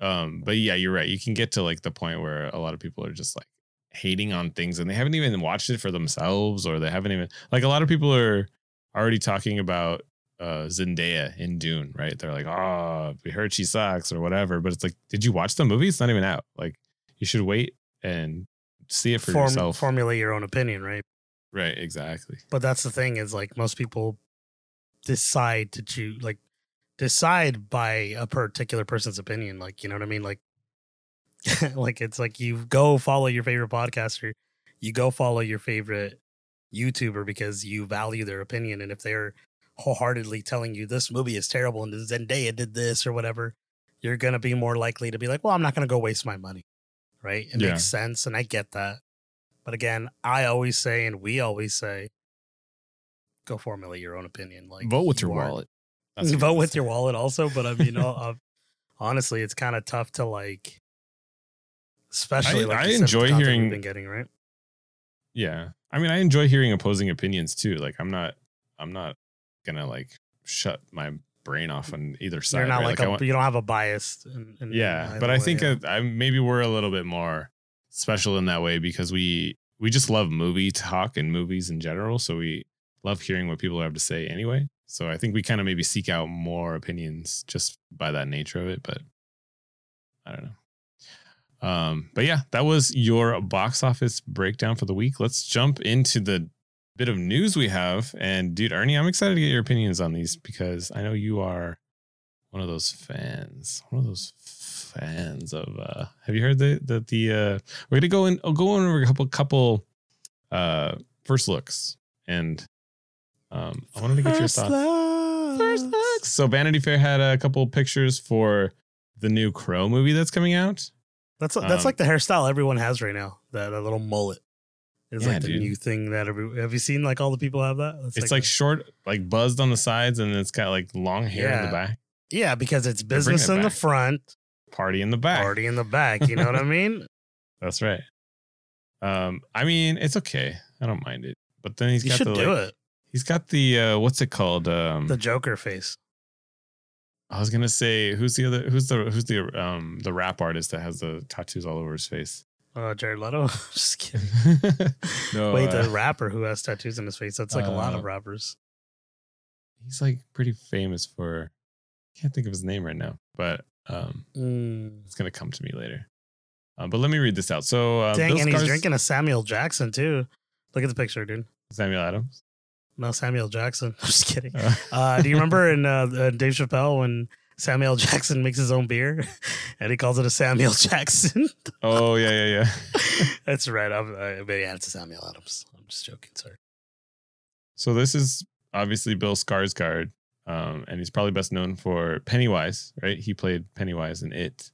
Um, but yeah, you're right. You can get to like the point where a lot of people are just like hating on things and they haven't even watched it for themselves or they haven't even like a lot of people are already talking about uh Zendaya in Dune, right? They're like, oh, we heard she sucks or whatever. But it's like, did you watch the movie? It's not even out. Like, you should wait and see it for Form, yourself. formulate your own opinion, right? Right, exactly. But that's the thing is like most people decide to choose like decide by a particular person's opinion. Like, you know what I mean? Like like it's like you go follow your favorite podcaster, you go follow your favorite YouTuber because you value their opinion. And if they're wholeheartedly telling you this movie is terrible and Zendaya did this or whatever, you're gonna be more likely to be like, well, I'm not gonna go waste my money. Right? It Yeah. makes sense, and I get that. But again, I always say, and we always say, go formulate your own opinion. Like Vote with you your wallet. That's vote with your wallet also. But I mean, uh, uh, honestly, it's kind of tough to like, especially I- like I you said, with the enjoy we've hearing- been getting right. Yeah. I mean, I enjoy hearing opposing opinions too. Like I'm not I'm not gonna like shut my brain off on either side. You're not right? like, a, want- you don't have a bias. In, in yeah, but I way, think yeah. I maybe we're a little bit more special in that way because we we just love movie talk and movies in general. So we love hearing what people have to say anyway. So I think we kind of maybe seek out more opinions just by that nature of it. But I don't know. Um, but yeah, that was your box office breakdown for the week. Let's jump into the bit of news we have. And dude, Ernie, I'm excited to get your opinions on these because I know you are one of those fans, one of those fans of. uh Have you heard that the the? uh We're gonna go in. I'll go over a couple couple uh first looks, and um I wanted to get your thoughts. looks. First looks. So Vanity Fair had a couple pictures for the new Crow movie that's coming out. That's that's Um, like the hairstyle everyone has right now. That, that little mullet is Yeah, like the dude. new thing that every. Have you seen like all the people have that? That's It's like, the- short, like buzzed on the sides, and it's got like long hair in the back, yeah, because it's business it in the front, party in the back. party in the back. You know what I mean? That's right. Um, I mean, it's okay. I don't mind it. But then he's You got should the do like, it. he's got the uh what's it called? Um The Joker face. I was gonna say who's the other who's the who's the um the rap artist that has the tattoos all over his face? Uh, Jared Leto. Just kidding. no, Wait, uh, the rapper who has tattoos in his face. That's like a lot Uh, of rappers. he's like pretty famous for I can't think of his name right now, but um Mm. it's gonna come to me later. Um, but let me read this out. So uh, Dang, Bill and he's drinking a Samuel Jackson too. Look at the picture, dude. Samuel Adams. No, Samuel Jackson. I'm just kidding. Uh, Uh, do you remember in uh, uh, Dave Chappelle when Samuel Jackson makes his own beer and he calls it a Samuel Jackson? oh yeah, yeah, yeah. That's right. I'm, uh, but yeah, it's a Samuel Adams. I'm just joking, Sorry. So this is obviously Bill Skarsgård, um, and he's probably best known for Pennywise, right? He played Pennywise in It,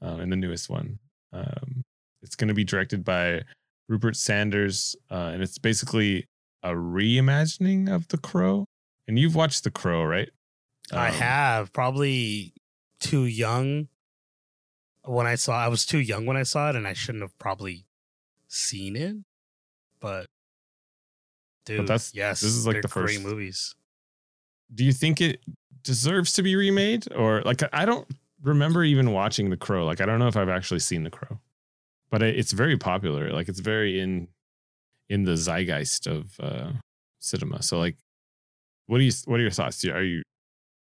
um, in the newest one. Um, it's going to be directed by Rupert Sanders, uh, and it's basically a reimagining of The Crow. And you've watched The Crow, right? I Um, have probably too young when I saw. I was too young when I saw it, and I shouldn't have probably seen it. But dude, that's- yes, this is like the first- movies. Do you think it deserves to be remade, or like I don't remember even watching The Crow. Like I don't know if I've actually seen The Crow, but it, it's very popular. Like it's very in in the zeitgeist of uh, cinema. So like, what do you what are your thoughts? Are you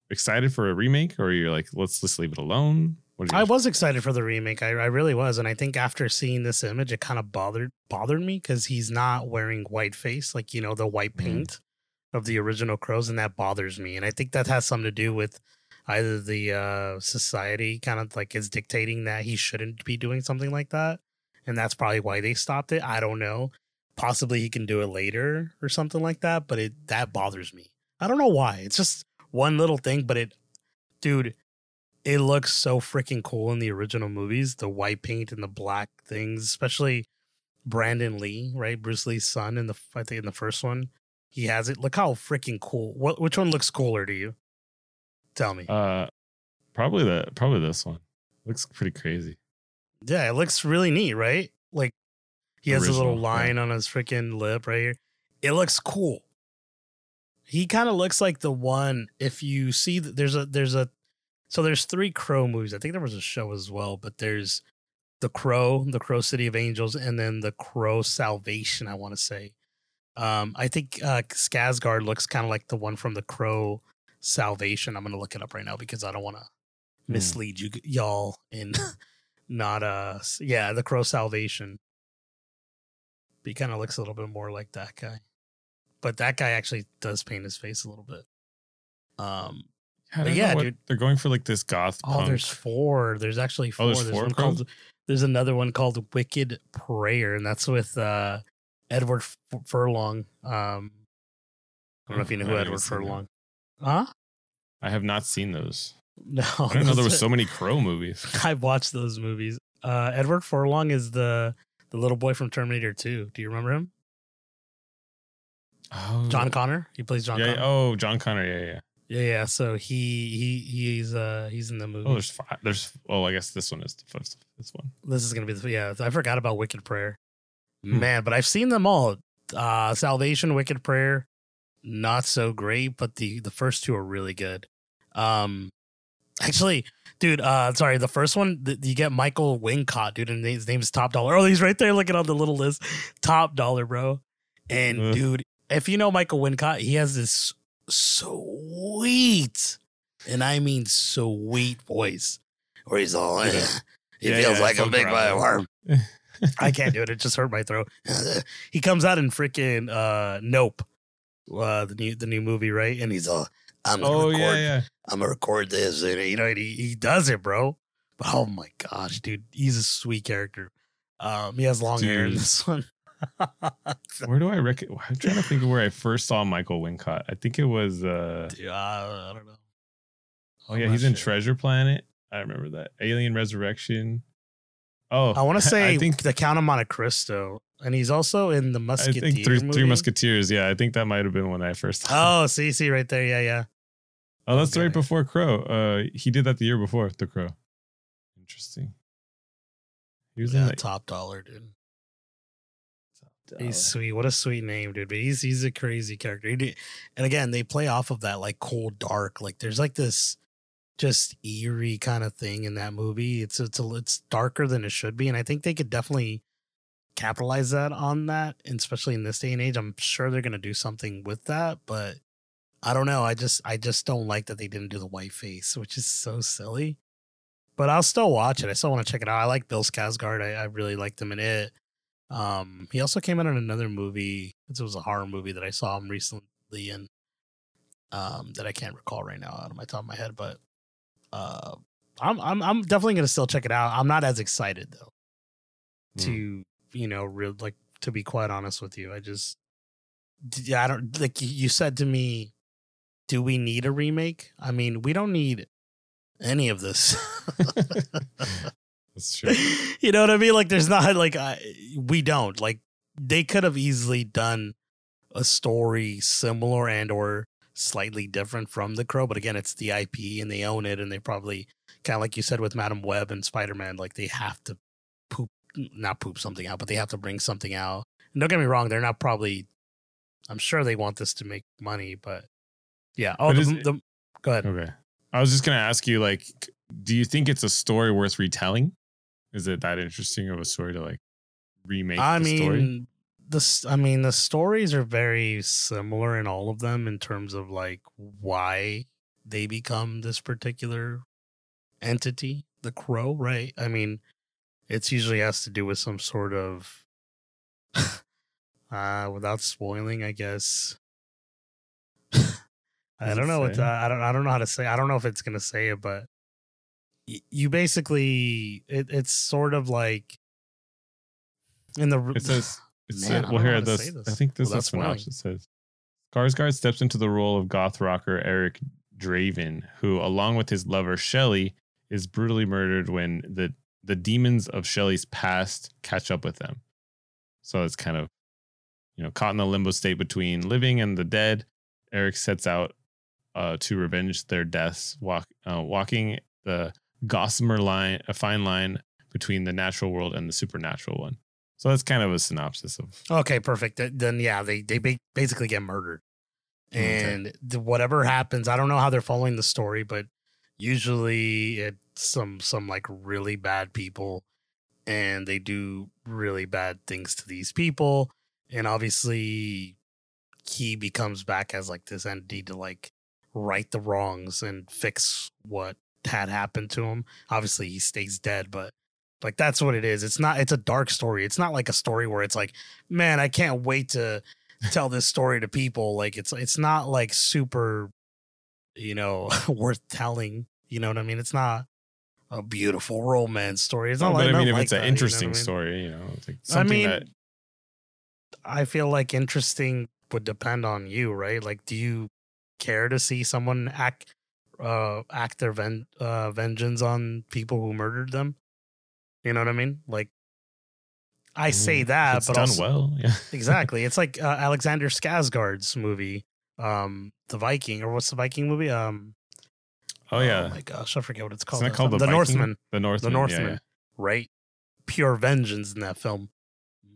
excited for a remake, or you're like let's just leave it alone? I was excited for the remake. I, I really was, and I think after seeing this image, it kind of bothered bothered me because he's not wearing white face, like you know the white Mhm. paint of the original crows, and that bothers me. And I think that has something to do with either the uh, society kind of like is dictating that he shouldn't be doing something like that, and that's probably why they stopped it. I don't know. Possibly he can do it later or something like that, but it that bothers me. I don't know why. It's just one little thing, but it, dude, it looks so freaking cool in the original movies. The white paint and the black things, especially Brandon Lee, right? Bruce Lee's son in the I think in the first one, he has it. Look how freaking cool. What which one looks cooler to you? Tell me. uh, probably the probably this one looks pretty crazy. yeah, it looks really neat, right? Like he has a little Original, yeah. line on his freaking lip right here. It looks cool. He kind of looks like the one if you see that there's a there's a so there's three Crow movies. I think there was a show as well, but there's the Crow, the Crow City of Angels, and then the Crow Salvation. I want to say. Um, I think uh, Skarsgård looks kind of like the one from the Crow Salvation. I'm gonna look it up right now because I don't want to Hmm. mislead you y'all in not uh yeah the Crow Salvation But he kind of looks a little bit more like that guy. But that guy actually does paint his face a little bit. Um, But yeah, what- dude. They're going for like this goth. oh, punk. there's four. There's actually four. Oh, there's four one called. There's another one called Wicked Prayer, and that's with uh, Edward F- Furlong. Um, I don't know if you know I who Edward seen that. Furlong. Huh? I have not seen those. No, I didn't know there was so many crow movies. I've watched those movies. Uh, Edward Furlong is the the little boy from Terminator 2. Do you remember him? Oh, John Connor. He plays John yeah. Connor. Oh, John Connor. Yeah, yeah. Yeah, yeah. So he he he's uh he's in the movie. Oh, there's five. There's. Oh, I guess this one is the first. This one. this is gonna be the yeah. I forgot about Wicked Prayer, Hmm. man. But I've seen them all. Uh, Salvation, Wicked Prayer, not so great, but the the first two are really good. Um, actually, dude. Uh, sorry, the first one th- you get Michael Wincott, dude, and his name's Top Dollar. Oh, he's right there, looking on the little list. Top Dollar, bro. And Ugh. dude, if you know Michael Wincott, he has this sweet, and I mean sweet voice, where he's all. Yeah. He Yeah, feels yeah, like a Phil big Bravo. worm. I can't do it. It just hurt my throat. he comes out in freaking uh Nope. Uh the new the new movie, right? And he's all I'm gonna Oh record yeah, yeah. I'm gonna record this. And you know, and he, he does it, bro. But oh my gosh, dude, he's a sweet character. Um he has long hair in this one. Where do I reckon? I'm trying to think of where I first saw Michael Wincott. I think it was. uh Dude, I, I don't know. Oh I'm yeah, not he's in. Treasure Planet. I remember that. Alien Resurrection. Oh, I want to say I think the Count of Monte Cristo, and he's also in the Musketeers. I think three, movie. three Musketeers. Yeah, I think that might have been when I first. Saw Oh, see, see, right there, yeah, yeah. oh, that's okay. right before Crow. Uh, he did that the year before the Crow. Interesting. He was in Yeah, like, top dollar, dude. He's sweet. What a sweet name, dude. But he's he's a crazy character. He And again, they play off of that like cold dark. Like there's like this just eerie kind of thing in that movie. It's it's a, it's darker than it should be, and I think they could definitely capitalize that on that, and especially in this day and age. I'm sure they're gonna do something with that, but I don't know. I just I just don't like that they didn't do the white face, which is so silly. But I'll still watch it. I still want to check it out. I like Bill Skarsgård. I, I really liked him in it. Um, he also came out in another movie. It was a horror movie that I saw him recently in. Um, that I can't recall right now out of my top of my head, but uh, I'm I'm I'm definitely gonna still check it out. I'm not as excited though. Hmm. To you know, real like to be quite honest with you, I just yeah, I don't like you- you said to me, do we need a remake? I mean, we don't need any of this. That's true. you know what I mean? Like, there's not like I, we don't like they could have easily done a story similar and or slightly different from the Crow, but again, it's the IP and they own it, and they probably kind of like you said with Madam Web and Spider Man, like they have to poop, not poop something out, but they have to bring something out. And don't get me wrong, they're not probably. I'm sure they want this to make money, but yeah. Oh, But the, the, go ahead. Okay. I was just gonna ask you, like, do you think it's a story worth retelling? Is it that interesting of a story to like remake I the mean, story? the I mean, the stories are very similar in all of them in terms of like why they become this particular entity, the crow, right? I mean, it's usually has to do with some sort of uh without spoiling, I guess. I don't know what to, I don't I don't know how to say. I don't know if it's gonna say it, but you basically it, it's sort of like in the It says, it Man, well, here this, this I think this without is it says Skarsgård steps into the role of goth rocker Eric Draven, who, along with his lover Shelley, is brutally murdered when the the demons of Shelley's past catch up with them. So it's kind of, you know, caught in the limbo state between living and the dead. Eric sets out uh, to revenge their deaths, walk, uh, walking the gossamer line, a fine line between the natural world and the supernatural one. So that's kind of a synopsis of. Okay, perfect. Then yeah, they they basically get murdered, Okay. and the, whatever happens, I don't know how they're following the story, but usually it's some some like really bad people, and they do really bad things to these people, and obviously he becomes back as like this entity to like right the wrongs and fix what had happened to him. Obviously, he stays dead, but Like that's what it is. It's not. It's a dark story. It's not like a story where it's like, man, I can't wait to tell this story to people. Like it's it's not like super, you know, worth telling. You know what I mean? It's not a beautiful romance story. It's not No, like but I mean, if like it's an that, you know I interesting mean? story, you know, like I mean, that I feel like interesting would depend on you, right? Like, do you care to see someone act uh act their ven- uh, vengeance on people who murdered them? You know what I mean? Like, I say that, it's but done also, well. Yeah. exactly. It's like uh, Alexander Skarsgård's movie, um, The Viking, or what's the Viking movie? Um, Oh yeah. oh my gosh, I forget what it's called. Isn't it called the, the Northman? The Northman. The yeah, yeah. right? Pure vengeance in that film.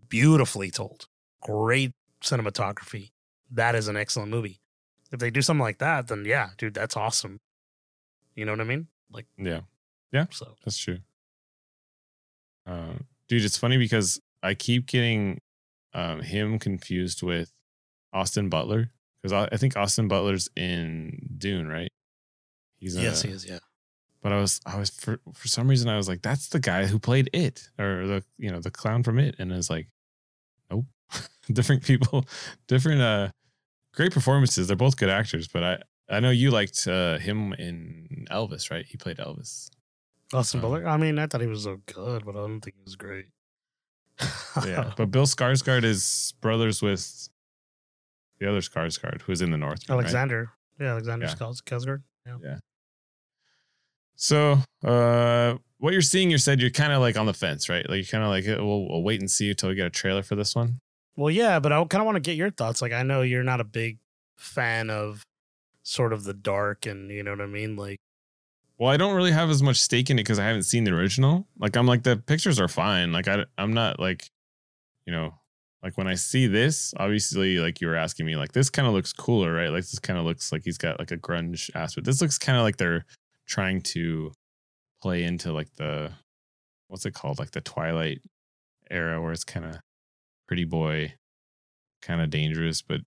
Beautifully told. Great cinematography. That is an excellent movie. If they do something like that, then yeah, dude, that's awesome. You know what I mean? Like, Yeah. Yeah. So That's true. Uh, dude, it's funny because I keep getting um, him confused with Austin Butler because I, I think Austin Butler's in Dune, right? He's yes, uh, he is. Yeah. But I was, I was for for some reason I was like, that's the guy who played it or the you know the clown from it, and it's like, nope, different people, different uh, great performances. They're both good actors, but I I know you liked uh, him in Elvis, right? He played Elvis. Austin Um, Butler. I mean, I thought he was so good, but I don't think he was great. yeah, but Bill Skarsgård is brothers with the other Skarsgård, who's in the North. right? Alexander. Yeah, Alexander Yeah. Skarsgård. Yeah. So, uh, what you're seeing, you said you're kind of like on the fence, right? Like you're kind of like, we'll, we'll wait and see until we get a trailer for this one. Well, yeah, but I kind of want to get your thoughts. Like, I know you're not a big fan of sort of the dark, and you know what I mean. Like, Well, I don't really have as much stake in it because I haven't seen the original. Like, I'm like the pictures are fine. Like, I, I'm not like, you know, like when I see this, obviously, like you were asking me, like this kind of looks cooler, right? Like this kind of looks like he's got like a grunge aspect. This looks kind of like they're trying to play into like the what's it called, like the Twilight era, where it's kind of pretty boy, kind of dangerous, but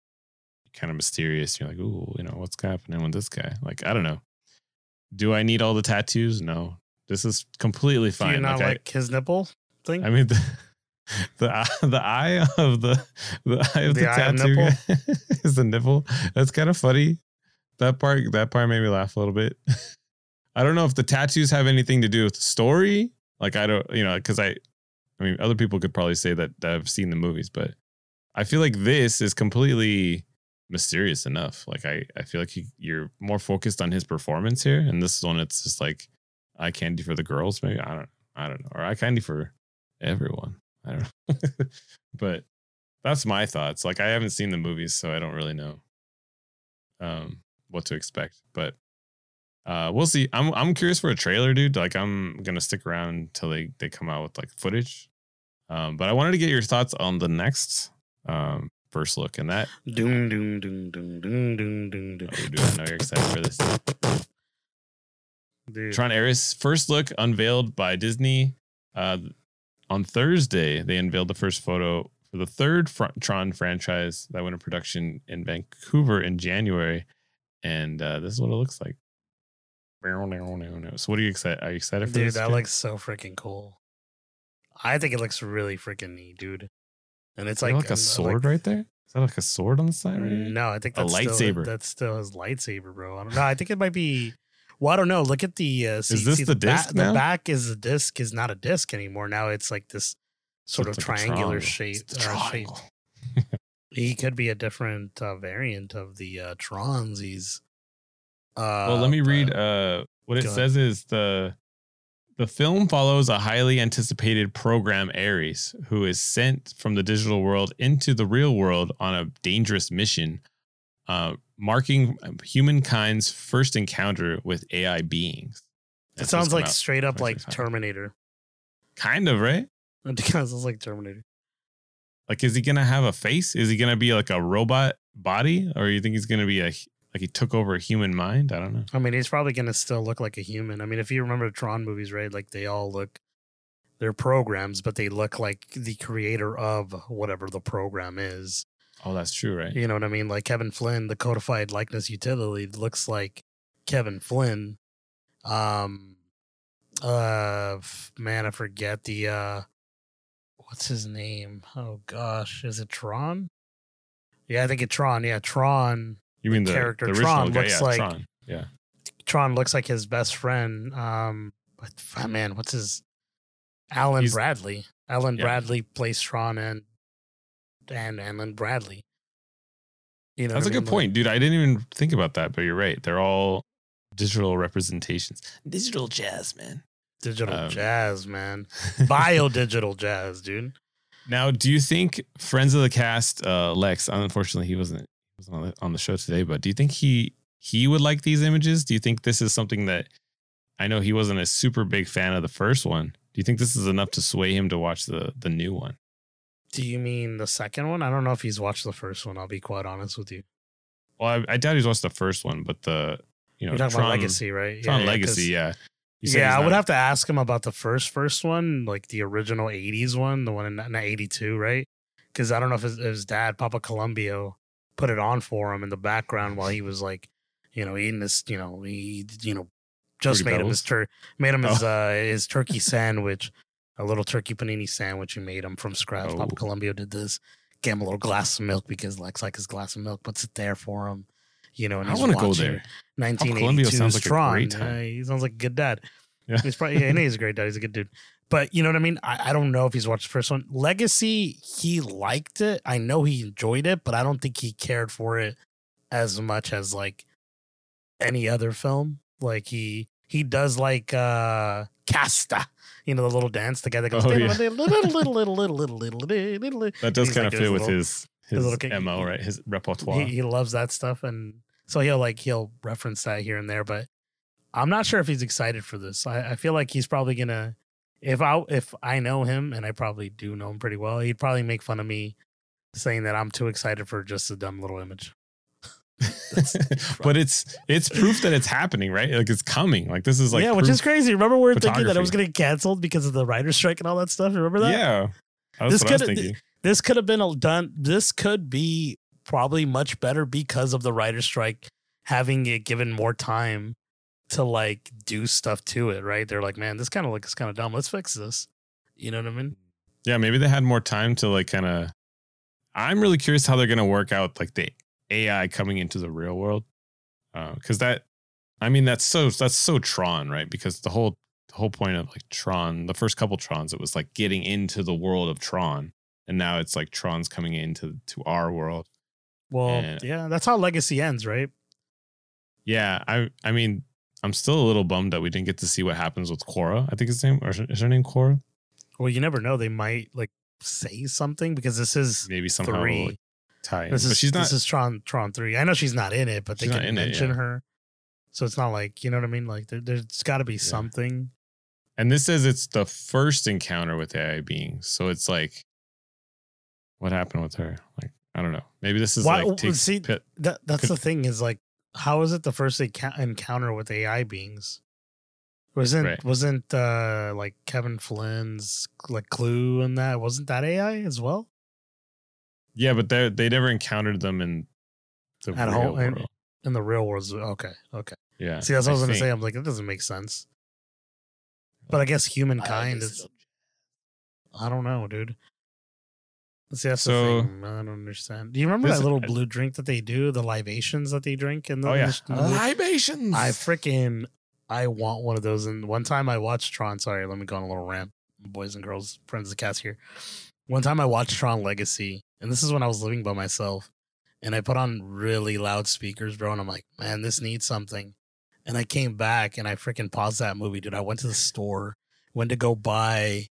kind of mysterious. You're like, ooh, you know, what's happening with this guy? Like, I don't know. Do I need all the tattoos? No. This is completely do fine. you not Like, I- his nipple thing? I mean, the the eye, the eye of the the eye of the, The eye tattoo nipple? guy is the nipple. That's kind of funny. That part that part made me laugh a little bit. I don't know if the tattoos have anything to do with the story. Like I don't, you know, because I, I mean, other people could probably say that, that have seen the movies, but I feel like this is completely mysterious enough. Like I, I feel like you, you're more focused on his performance here, and this one it's just like eye candy for the girls. Maybe I don't, I don't know, or eye candy for everyone. I don't know, but that's my thoughts. Like I haven't seen the movies, so I don't really know um what to expect. But uh we'll see. I'm I'm curious for a trailer, dude. Like I'm gonna stick around until they they come out with like footage. Um, but I wanted to get your thoughts on the next um first look, and that Doom, doom, doom, doom, doom, doom, doom, doom. oh, dude, I know you're excited for this. Dude. Tron Ares first look unveiled by Disney. Uh, on Thursday, they unveiled the first photo for the third fr- Tron franchise that went in production in Vancouver in January, and uh, this is what it looks like. So, what are you excited? Are you excited for Dude, this? that Jay? looks so freaking cool. I think it looks really freaking neat, dude. And it's like like a uh, sword like- right there. Is that like a sword on the side? Right? No, I think A that's Still, lightsaber. that's still his lightsaber, bro. I don't know. I think it might be. Well, I don't know. Look at the. Uh, see, this see the ba- disc now? The back is the disc is not a disc anymore. Now it's like this sort of like triangular shape. Uh, shape. He could be a different uh, variant of the uh, Trons. He's. Uh, well, let me read. Uh, what it says is the the film follows a highly anticipated program Ares, who is sent from the digital world into the real world on a dangerous mission, uh, marking humankind's first encounter with AI beings. it sounds like straight up like Terminator. kind of right. It sounds like Terminator. Like, is he gonna have a face? Is he gonna be like a robot body, or you think he's gonna be a like he took over a human mind? I don't know. I mean, he's probably going to still look like a human. I mean, if you remember the Tron movies, right? Like they all look, they're programs, but they look like the creator of whatever the program is. Oh, that's true, right? You know what I mean? Like Kevin Flynn, the codified likeness utility looks like Kevin Flynn. Um, uh man, I forget the uh what's his name? Oh gosh, is it Tron? Yeah, I think it's Tron. Yeah, Tron. You mean the character the Tron guy? looks yeah, like- Tron. Yeah. Tron looks like his best friend. Um, but ah, man, what's his? Alan He's- Bradley. Alan Yeah. Bradley plays Tron and and Alan Bradley. You know, That's a I good mean? point, dude. I didn't even think about that, but you're right. They're all digital representations. Digital jazz, man. Digital Um, jazz, man. Bio digital jazz, dude. Now, do you think friends of the cast, uh, Lex? Unfortunately, he wasn't wasn't on the, on the show today. But do you think he he would like these images? Do you think this is something that I know he wasn't a super big fan of the first one? Do you think this is enough to sway him to watch the the new one? Do you mean the second one? I don't know if he's watched the first one. I'll be quite honest with you. Well, I, I doubt he's watched the first one, but the you know You're talking Tron, about Legacy, right? Tron yeah, Legacy, yeah. Yeah, I would have to ask him about the first first one, like the original '80s one, the one in, in '82, right? Because I don't know if his, his dad, Papa Columbio, put it on for him in the background while he was like, you know, eating this, you know, he, you know, just Fruity made him his tur- made him his Oh. uh his turkey sandwich, a little turkey panini sandwich. He made him from scratch. Oh. Papa Columbio did this. Gave him a little glass of milk because Lex like his glass of milk, puts it there for him. You know, and I he's want to go there. Columbio 1982 sounds like a great time. Uh, he sounds like a good dad. Yeah. He's probably yeah, and he's a great dad. He's a good dude. But you know what I mean? I, I don't know if he's watched the first one. Legacy, he liked it. I know he enjoyed it, but I don't think he cared for it as much as like any other film. Like he he does like uh Castor, you know, the little dance, the guy that goes Oh, little, yeah. little, little, little, little, little, little, little, little. That does kind of fit with little- his his his mo, right? His repertoire. He, he loves that stuff, and so he'll like he'll reference that here and there. But I'm not sure if he's excited for this. I, I feel like he's probably gonna. If I if I know him, and I probably do know him pretty well, he'd probably make fun of me, saying that I'm too excited for just a dumb little image. but it's it's proof that it's happening, right? Like it's coming. Like this is like yeah, which is crazy. Remember we were thinking that it was photography. gonna get canceled because of the writer's strike and all that stuff. Remember that? yeah. That's This what I was coulda- this could have been a done this could be probably much better because of the writer's strike having it given more time to like do stuff to it right they're like man this kind of looks kind of dumb let's fix this you know what i mean Yeah, maybe they had more time to like kind of. I'm really curious how they're gonna work out like the AI coming into the real world, uh, because that, I mean, that's so that's so Tron, right? Because the whole the whole point of like Tron, the first couple Trons, it was like getting into the world of Tron, and now it's like Tron's coming into to our world. well Yeah. yeah that's how legacy ends right Yeah, I I mean, I'm still a little bummed that we didn't get to see what happens with Quorra. I think his name or is her name Quorra? well you never know they might like say something because this is Maybe somehow three like, tie this But is she's not. this is tron tron 3 i know she's not in it but they can in it, mention yeah. her so it's not like you know what i mean like there, there's got to be something And this says it's the first encounter with AI beings. So it's like, what happened with her? Like, I don't know. Maybe this is Why- like takes see. That that's Could- the thing is like, how is it the first encounter with AI beings? Wasn't Right. wasn't uh like Kevin Flynn's like Clu and that wasn't that AI as well? Yeah, but they they never encountered them in the At real home, world. In the real world, okay, okay. Yeah. See, that's what I was gonna think. say. I'm like, that doesn't make sense. But I guess humankind is. I don't know, dude. See, that's So- the thing. I don't understand. Do you remember This- that little blue drink that they do? The libations that they drink in the. Oh in yeah, the- in the libations. I freaking I want one of those. And one time I watched Tron. Sorry, let me go on a little rant, boys and girls, friends of the cast here. One time I watched Tron Legacy, and this is when I was living by myself, and I put on really loud speakers, bro, and I'm like, man, this needs something. And I came back and I freaking paused that movie, dude. I went to the store, went to go buy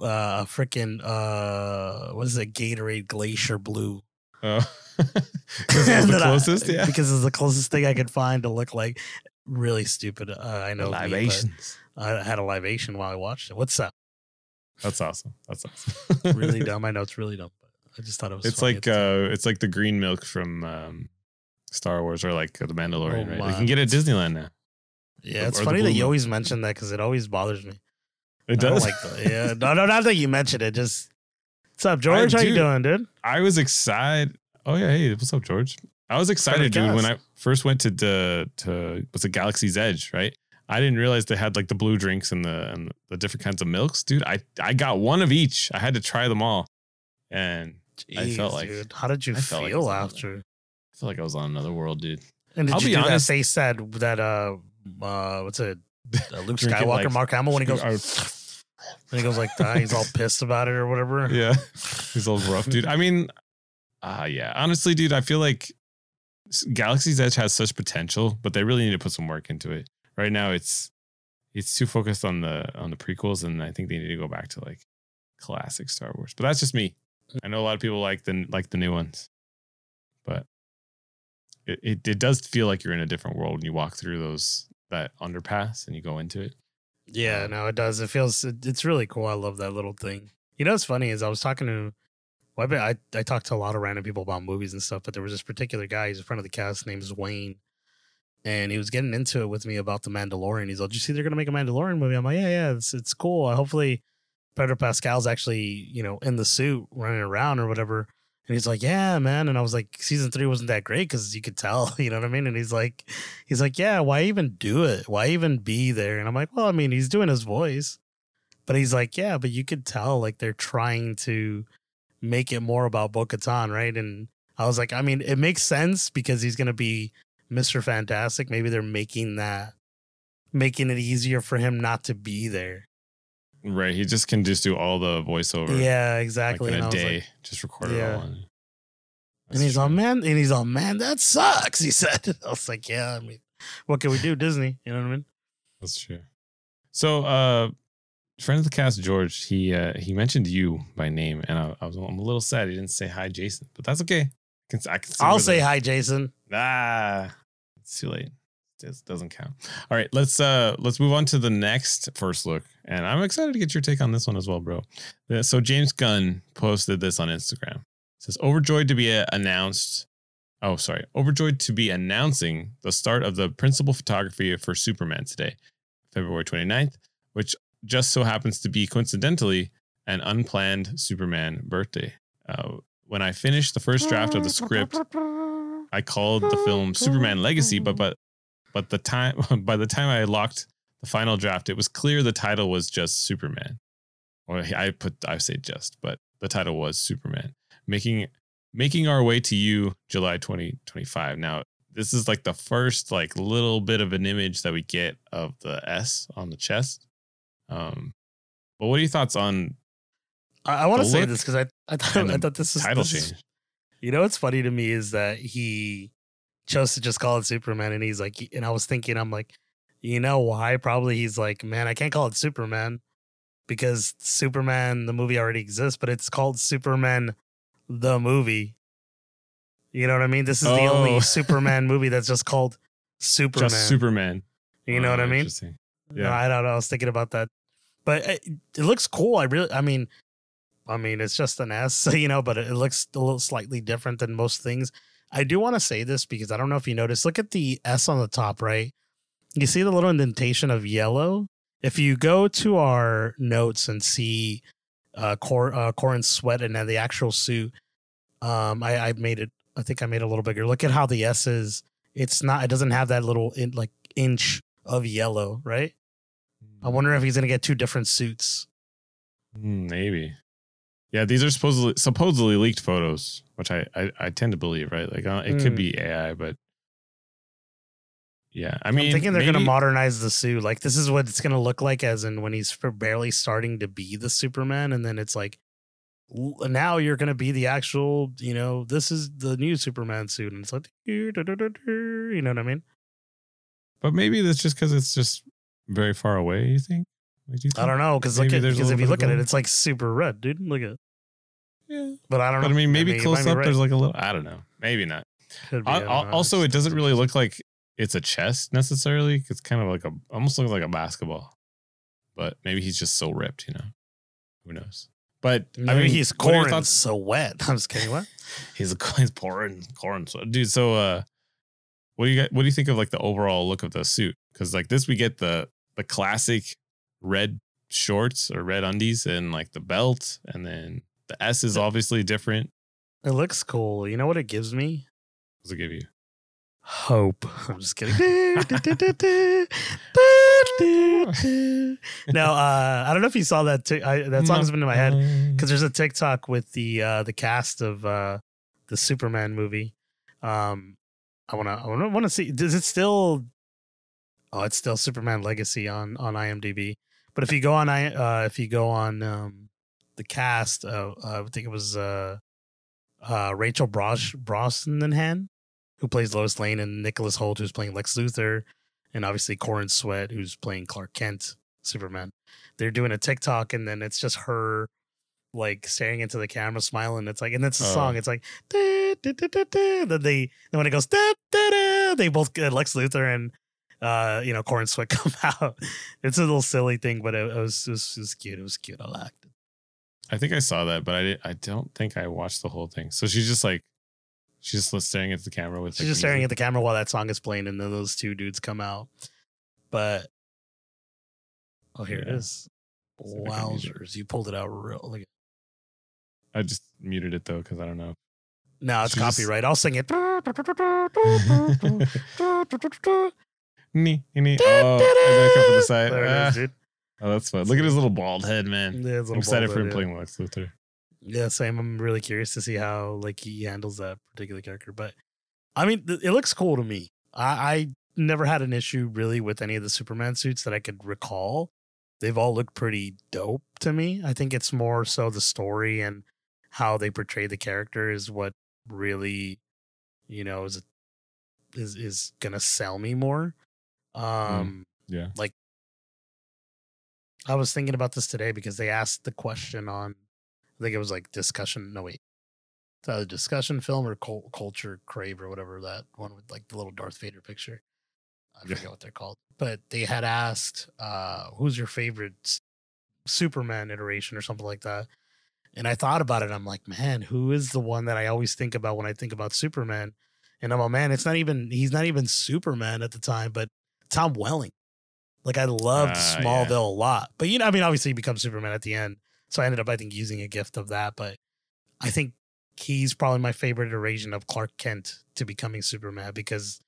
uh freaking uh what is it, Gatorade Glacier Blue. Oh. 'Cause it was the That I- closest. yeah. because it's the closest thing I could find to look like really stupid. Uh, I know, me. I had a libation while I watched it. What's up? That's awesome. That's awesome. Really dumb. I know it's really dumb, but I just thought it was. It's funny like at the uh, it's like the green milk from um, Star Wars or like the Mandalorian, Oh, right? You can get it at Disneyland now. yeah. It's or funny that blue you always mention that because it always bothers me. It does. like the, yeah. No, no, not that you mentioned it. Just what's up, George? How you doing, dude? I was excited. Oh yeah, hey, what's up, George? I was excited, dude, when I first went to the to what's it, Galaxy's Edge, right? I didn't realize they had like the blue drinks and the and the different kinds of milks, dude. I I got one of each. I had to try them all, and I felt like- dude, how did you I like feel another- after? I felt like I was on another world, dude. And did I'll you be honest- that face that that uh uh what's it? Uh, Luke Skywalker, like- Mark Hamill when he goes Or- when he goes like that, he's all pissed about it or whatever. yeah, he's all rough, dude. I mean, uh yeah. Honestly, dude, I feel like Galaxy's Edge has such potential, but they really need to put some work into it. Right now, it's it's too focused on the on the prequels, and I think they need to go back to like classic Star Wars. But that's just me. I know a lot of people like the like the new ones, but it, it it does feel like you're in a different world when you walk through those that underpass and you go into it. Yeah, um, no, it does. It feels it, it's really cool. I love that little thing. You know what's funny is I was talking to well, been- I I talked to a lot of random people about movies and stuff, but there was this particular guy, he's in front of the cast, named is Wayne. And he was getting into it with me about the Mandalorian. He's like, Did you see they're gonna make a Mandalorian movie? I'm like, Yeah, yeah, it's it's cool. Hopefully Pedro Pascal's actually, you know, in the suit running around or whatever. And he's like, Yeah, man. And I was like, season three wasn't that great because you could tell, you know what I mean? And he's like, he's like, Yeah, why even do it? Why even be there? And I'm like, Well, I mean, he's doing his voice. But he's like, Yeah, but you could tell like they're trying to make it more about Bo Katan, right? And I was like, I mean, it makes sense because he's gonna be Mr. Fantastic. Maybe they're making that making it easier for him not to be there. Right. He just can just do all the voiceover. Yeah, Like exactly. in and a I was day, like, just record it all. on- and he's true. man, and he's all man, that sucks. He said. I was like, yeah, I mean, what can we do, Disney? You know what I mean? That's true. So, uh, friend of the cast, George, he uh, he mentioned you by name, and I, I was I'm a little sad he didn't say hi, Jason, but that's okay. I can, I can I'll say hi, Jason. Ah, it's too late. Doesn't count. All right, let's uh let's move on to the next first look, and I'm excited to get your take on this one as well, bro. Uh, So James Gunn posted this on Instagram. It says overjoyed to be uh, announced. Oh, sorry, overjoyed to be announcing the start of the principal photography for Superman today, February 29th, which just so happens to be coincidentally an unplanned Superman birthday. Uh, when I finished the first draft of the script, I called the film Superman Legacy, but but but the time by the time I locked the final draft, it was clear the title was just Superman. Or I put I say just, but the title was Superman. Making making our way to you July 2025. Now, this is like the first like little bit of an image that we get of the S on the chest. Um but what are your thoughts on I, I want to say this because I I thought, I thought this is title this is- change? You know what's funny to me is that he chose to just call it Superman, and he's like, and I was thinking, I'm like, you know why? Probably he's like, man, I can't call it Superman because Superman the movie already exists, but it's called Superman the movie. You know what I mean? This is the Oh. only Superman movie that's just called Superman. Just Superman. you know what Oh, I mean? Yeah, Yeah. I don't know. I was thinking about that, but it, it looks cool. I really, I mean, I mean, it's just an S, you know, but it, it looks a little slightly different than most things. I do want to say this because I don't know if you noticed. Look at the S on the top, right? You see the little indentation of yellow. If you go to our notes and see uh, Cor uh, Corenswet and then the actual suit, um, I, I made it. I think I made it a little bigger. Look at how the S is. It's not. It doesn't have that little in, like inch of yellow, right? I wonder if he's gonna get two different suits. Hmm, maybe. Yeah, these are supposedly supposedly leaked photos, which I I, I tend to believe, right? Like uh, it could Mm. be AI, but yeah, I mean, I mean, am thinking they're gonna modernize the suit. Like this is what it's gonna look like, as in when he's barely starting to be the Superman, and then it's like now you're gonna be the actual. You know, this is the new Superman suit, and it's like you know what I mean. But maybe that's just because it's just very far away. You think? Do you I don't know because look at because if you look at it, it's like super red, dude. Look at. It. Yeah, But I don't know. but I mean, maybe you close up. right. There's like a little. I don't know. Maybe not. Be, I Al- don't al- know. also, it doesn't really look like it's a chest necessarily. It's kind of like a almost looks like a basketball. But maybe he's just so ripped, you know. Who knows? But I mean, he's what are your corn so wet. I'm just kidding. What? He's a he's pouring corn, so dude. So, uh, what do you got? What do you think of like the overall look of the suit? Because like this, we get the the classic red shorts or red undies and like the belt, and then the S is obviously different. It looks cool. You know what it gives me? What does it give you? Hope. I'm just kidding. no, uh, I don't know if you saw that. T- I, that song's been in my head because there's a TikTok with the uh, the cast of uh, the Superman movie. Um, I wanna I wanna wanna see. Does it still? Oh, it's still Superman Legacy on on IMDb. But if you go on, I uh, if you go on um, the cast, uh, I think it was uh, uh, Rachel Bros Brosnahan, who plays Lois Lane, and Nicholas Hoult, who's playing Lex Luthor, and obviously Corenswet, who's playing Clark Kent, Superman. They're doing a TikTok, and then it's just her like staring into the camera, smiling. It's like, and it's a Oh. song. It's like, da, da, da, da, da. then they, then when it goes, da, da, da, they both uh, Lex Luthor and uh, you know, Corenswet come out. It's a little silly thing, but it, it was, it was it was cute. It was cute. I liked. I think I saw that, but I did, I don't think I watched the whole thing. So she's just like she's just staring at the camera with. She's just staring at the camera while that song is playing, and then those two dudes come out. But oh, here it Yeah. is. See if I can use it. Wowzers! You pulled it out real. At, I just muted it though because I don't know. no, it's She just- copyright. I'll sing it. Nee, nee. Oh, and then come from the side. There it Ah. dude. Oh, that's fun. Look at his little bald head, man. Yeah, I'm excited for him head, playing Lex Luthor. Yeah. same. I'm really curious to see how like he handles that particular character. But I mean, th- it looks cool to me. I, I never had an issue really with any of the Superman suits that I could recall. They've all looked pretty dope to me. I think it's more so the story and how they portray the character is what really, you know, is is is gonna sell me more. Um, Yeah. I was thinking about this today because they asked the question on, I think it was like discussion. No, wait, it's either discussion film or cul- culture crave or whatever that one with like the little Darth Vader picture. I forget what they're called, but they had asked, uh, "Who's your favorite Superman iteration or something like that?" And I thought about it. I'm like, man, who is the one that I always think about when I think about Superman? And I'm a man. It's not even he's not even Superman at the time, but Tom Welling. Like I loved Ah, Smallville yeah. a lot, but you know, I mean, obviously he becomes Superman at the end. So I ended up, I think, using a gift of that. But I think he's probably my favorite iteration of Clark Kent to becoming Superman because,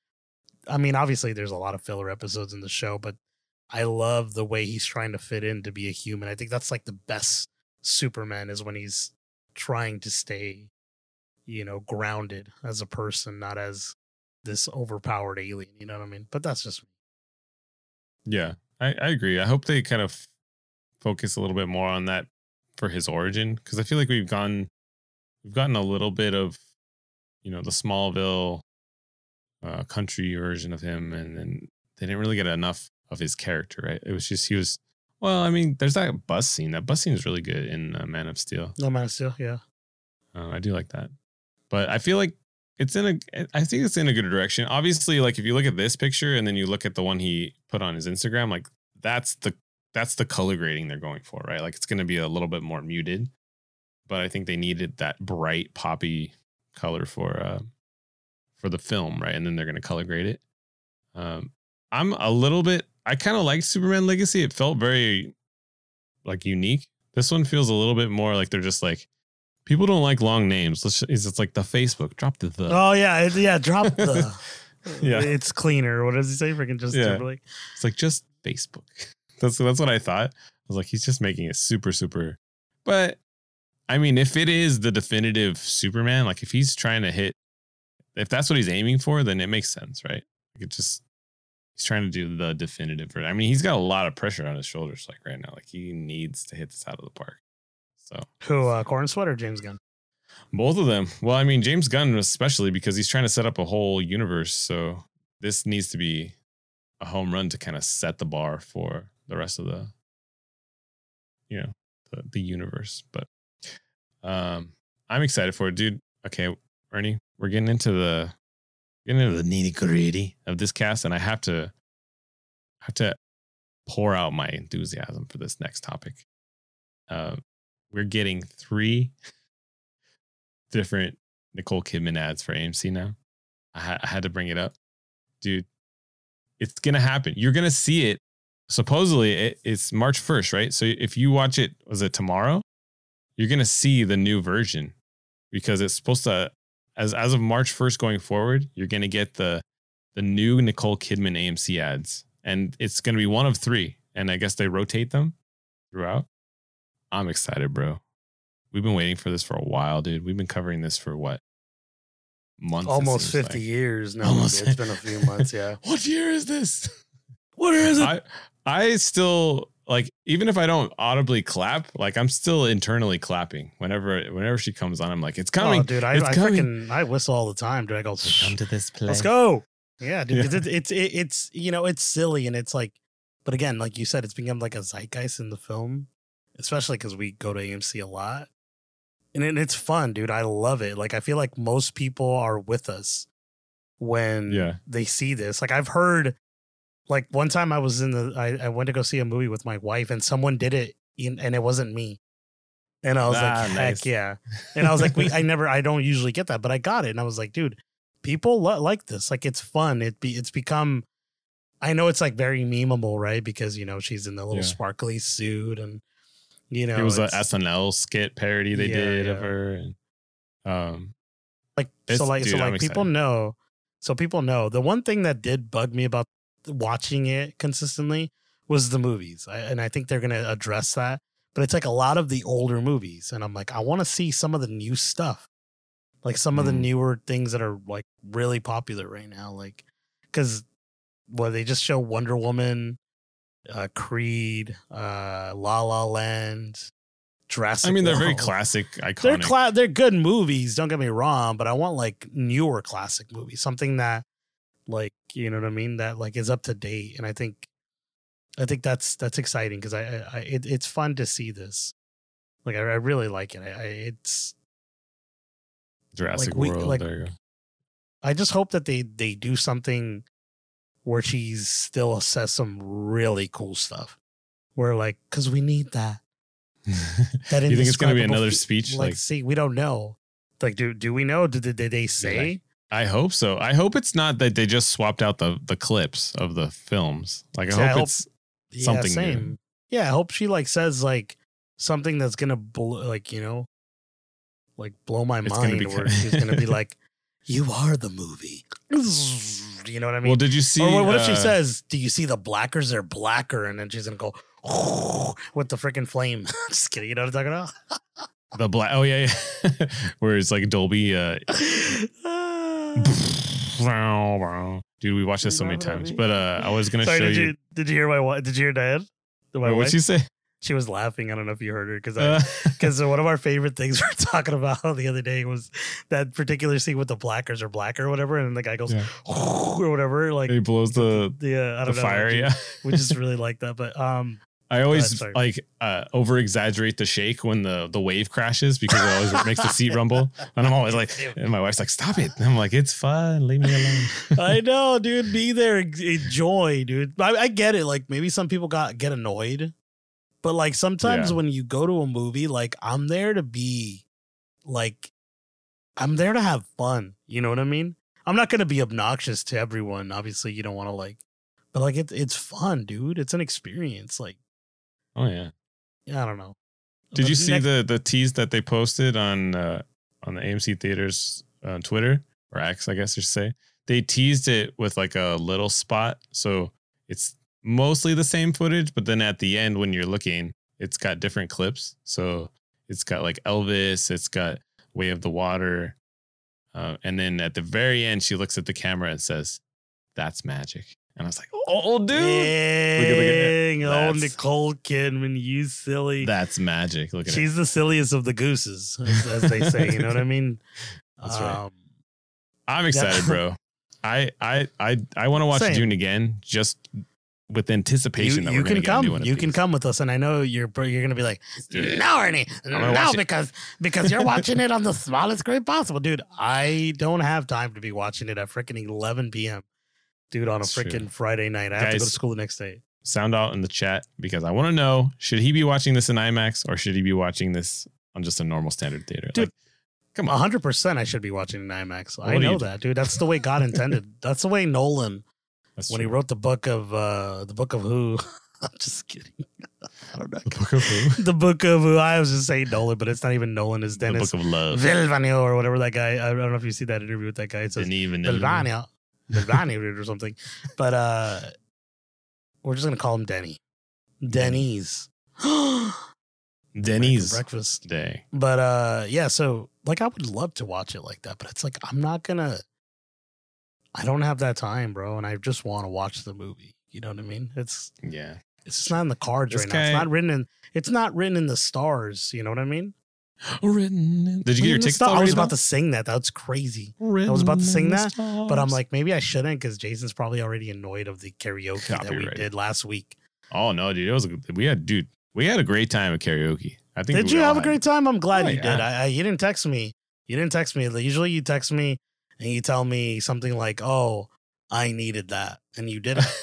I mean, obviously there's a lot of filler episodes in the show, but I love the way he's trying to fit in to be a human. I think that's like the best Superman is when he's trying to stay, you know, grounded as a person, not as this overpowered alien. You know what I mean? But that's just Yeah, I, I agree. I hope they kind of focus a little bit more on that for his origin because I feel like we've gone, we've gotten a little bit of, you know, the Smallville uh, country version of him, and then they didn't really get enough of his character. Right? It was just he was. Well, I mean, there's that bus scene. That bus scene is really good in uh, Man of Steel. no man of steel. Yeah. Uh, I do like that, but I feel like it's in a. I think it's in a good direction. Obviously, like if you look at this picture and then you look at the one he put on his Instagram, like that's the that's the color grading they're going for, right? Like it's going to be a little bit more muted, but I think they needed that bright poppy color for uh for the film, right? And then they're going to color grade it. Um, I'm a little bit. I kind of like Superman Legacy. It felt very like unique. This one feels a little bit more like they're just like people don't like long names. Let's it's it's like the Facebook drop the the. Oh yeah, it, yeah. Drop the. Yeah. it's cleaner. What does he say? Freaking just Yeah. Timberlake. It's like just Facebook. That's that's what I thought. I was like, he's just making it super super. But I mean, if it is the definitive Superman, like if he's trying to hit, if that's what he's aiming for, then it makes sense, right? Like it just he's trying to do the definitive. I mean, he's got a lot of pressure on his shoulders, like right now. Like he needs to hit this out of the park. So Who? Uh, Corenswet or James Gunn? both of them. Well, I mean, James Gunn especially because he's trying to set up a whole universe. So this needs to be a home run to kind of set the bar for the rest of the, you know, the, the universe. But um, I'm excited for it, dude. Okay, Ernie, we're getting into the getting into the nitty gritty of this cast, and I have to have to pour out my enthusiasm for this next topic. Uh, we're getting three different Nicole Kidman ads for AMC now. I, ha- I had to bring it up, dude. It's gonna happen. You're gonna see it. Supposedly, it, it's March 1st, right? So if you watch it, was it tomorrow? You're gonna see the new version because it's supposed to. As as of March 1st going forward, you're gonna get the the new Nicole Kidman AMC ads, and it's going to be one of three. And I guess they rotate them throughout. I'm excited, bro. We've been waiting for this for a while, dude. We've been covering this for what months? Almost 50 like. years now. Almost. It's been a few months, yeah. What year is this? What is it? I I still like even if I don't audibly clap, like I'm still internally clapping whenever whenever she comes on. I'm like, it's oh, coming. Oh, dude, I, I freaking I whistle all the time, dude. I go, to this place. let's go. Yeah, dude. Yeah. It's, it's it, it's you know it's silly and it's like, but again, like you said, it's become like a zeitgeist in the film, especially because we go to AMC a lot, and it, it's fun, dude. I love it. Like I feel like most people are with us when Yeah. they see this. Like I've heard, like one time I was in the I, I went to go see a movie with my wife and someone did it in, and it wasn't me. And I was Ah, like, heck nice. yeah. And I was like, we, I never, I don't usually get that, but I got it. And I was like, dude, people lo- like this. Like, it's fun. It be, it's become, I know it's like very memeable, right? Because, you know, she's in the little Yeah. sparkly suit and, you know, it was a it's- SNL skit parody they Yeah, did of her. And, um, like, so like, so dude, I'm like people excited. know, so people know the one thing that did bug me about watching it consistently was the movies. I, and I think they're going to address that. But it's like a lot of the older movies. And I'm like, I want to see some of the new stuff. Like some of the Mm. newer things that are like really popular right now. Like, because well, they just show Wonder Woman, uh, Creed, uh, La La Land, Jurassic I mean, they're very classic, iconic. They're cla- they're good movies. Don't get me wrong, but I want like newer classic movies, something that, like, you know what I mean, that like is up to date. And I think, I think that's that's exciting because I, I, I it, it's fun to see this. Like, I, I really like it. I, I it's Jurassic like, we- World. like- there you go. I just hope that they they do something where she still says some really cool stuff. Where like, because we need that. That you think it's going to be another speech? Like, Like, see, we don't know. Like, do do we know? Did, did they say? I hope so. I hope it's not that they just swapped out the the clips of the films. Like, I See, I hope hope- it's Yeah, something new. Yeah, I hope she like says like something that's gonna blow, like you know, like blow my It's gonna mind. be where she's gonna be like, "You are the movie." You know what I mean? well, did you see? or what, if she uh, says, "Do you see the blackers? They're blacker," and then she's gonna go with the freaking flame. Just kidding. You know what I'm talking about? the black? Oh yeah, yeah. Where it's like Dolby. Uh, dude, we watched this so many know what I times. But uh, I was gonna Sorry, show did you. you did you hear my did you hear? My Wait, what'd she say? She was laughing. I don't know if you heard her because I Uh, because one of our favorite things we are talking about the other day was that particular scene with the blackers or blacker or whatever, and the guy goes Yeah. or whatever. Like, he blows the yeah, I the don't know. fire. we, Yeah. we just really like that. But um, I always like uh, over exaggerate the shake when the the wave crashes because it always makes the seat rumble, and I'm always like, and my wife's like, "Stop it!" And I'm like, "It's fun, leave me alone." I know, dude. Be there, enjoy, dude. I, I get it. Like maybe some people got get annoyed, but like sometimes Yeah. when you go to a movie, like I'm there to be, like, I'm there to have fun. You know what I mean? I'm not gonna be obnoxious to everyone. Obviously, you don't want to like, but like it's it's fun, dude. It's an experience. Like, oh yeah. yeah. I don't know. Did But you see next- the the tease that they posted on uh, on the AMC theaters on Twitter or X, I guess you should say? They teased it with like a little spot, so it's mostly the same footage, but then at the end when you're looking, it's got different clips. So it's got like Elvis, it's got Way of the Water, uh, and then at the very end, she looks at the camera and says, "That's magic." And I was like, "Oh, dude, at- look at Dang, oh That's- Nicole Kidman, you silly. that's magic." Look at it. She's the silliest of the gooses, as, as they say. You know what I mean? That's right. Um, I'm excited, bro. I I I I want to watch Same. Dune again, just with anticipation You, that you we're can gonna get a new one come. of You can come with us, and I know you're you're gonna be like, no, Ernie, no, watch it." because because you're watching it on the smallest screen possible, dude. I don't have time to be watching it at freaking 11 p.m. Dude, on a freaking Friday night, I have to go to school the next day. Sound out in the chat because I want to know: should he be watching this in IMAX or should he be watching this on just a normal standard theater? Dude, Like, come on, 100. percent I should be watching in IMAX. What I know that, dude. That's the way God intended. That's the way Nolan That's when he wrote the book of uh the book of who. I'm just kidding. I don't know. the book of who? the book of who I was just saying Nolan, but it's not even Nolan. It's the Dennis book of love. Vilvanio or whatever that guy. I don't know if you see that interview with that guy. It's even. Vilvanio. Danny or something. But uh we're just gonna call him Denny. Denny's. Denny's breakfast. day. But uh yeah, so like I would love to watch it like that, but it's like I'm not gonna I don't have that time, bro, and I just want to watch the movie. You know what I mean? It's Yeah. it's just not in the cards This right now. It's not written in it's not written in the stars, you know what I mean? Written. Did you get your In tickets star- I was about though? to sing that. That's crazy. I was about to sing that, But I'm like, maybe I shouldn't because Jason's probably already annoyed of the karaoke that we did last week. oh no, dude, it was a, we had dude, we had a great time at karaoke. I think. Did we you have a great time? I'm glad Oh, you yeah. did. I, I you didn't text me. You didn't text me. Usually you text me and you tell me something like, "Oh, I needed that," and you didn't.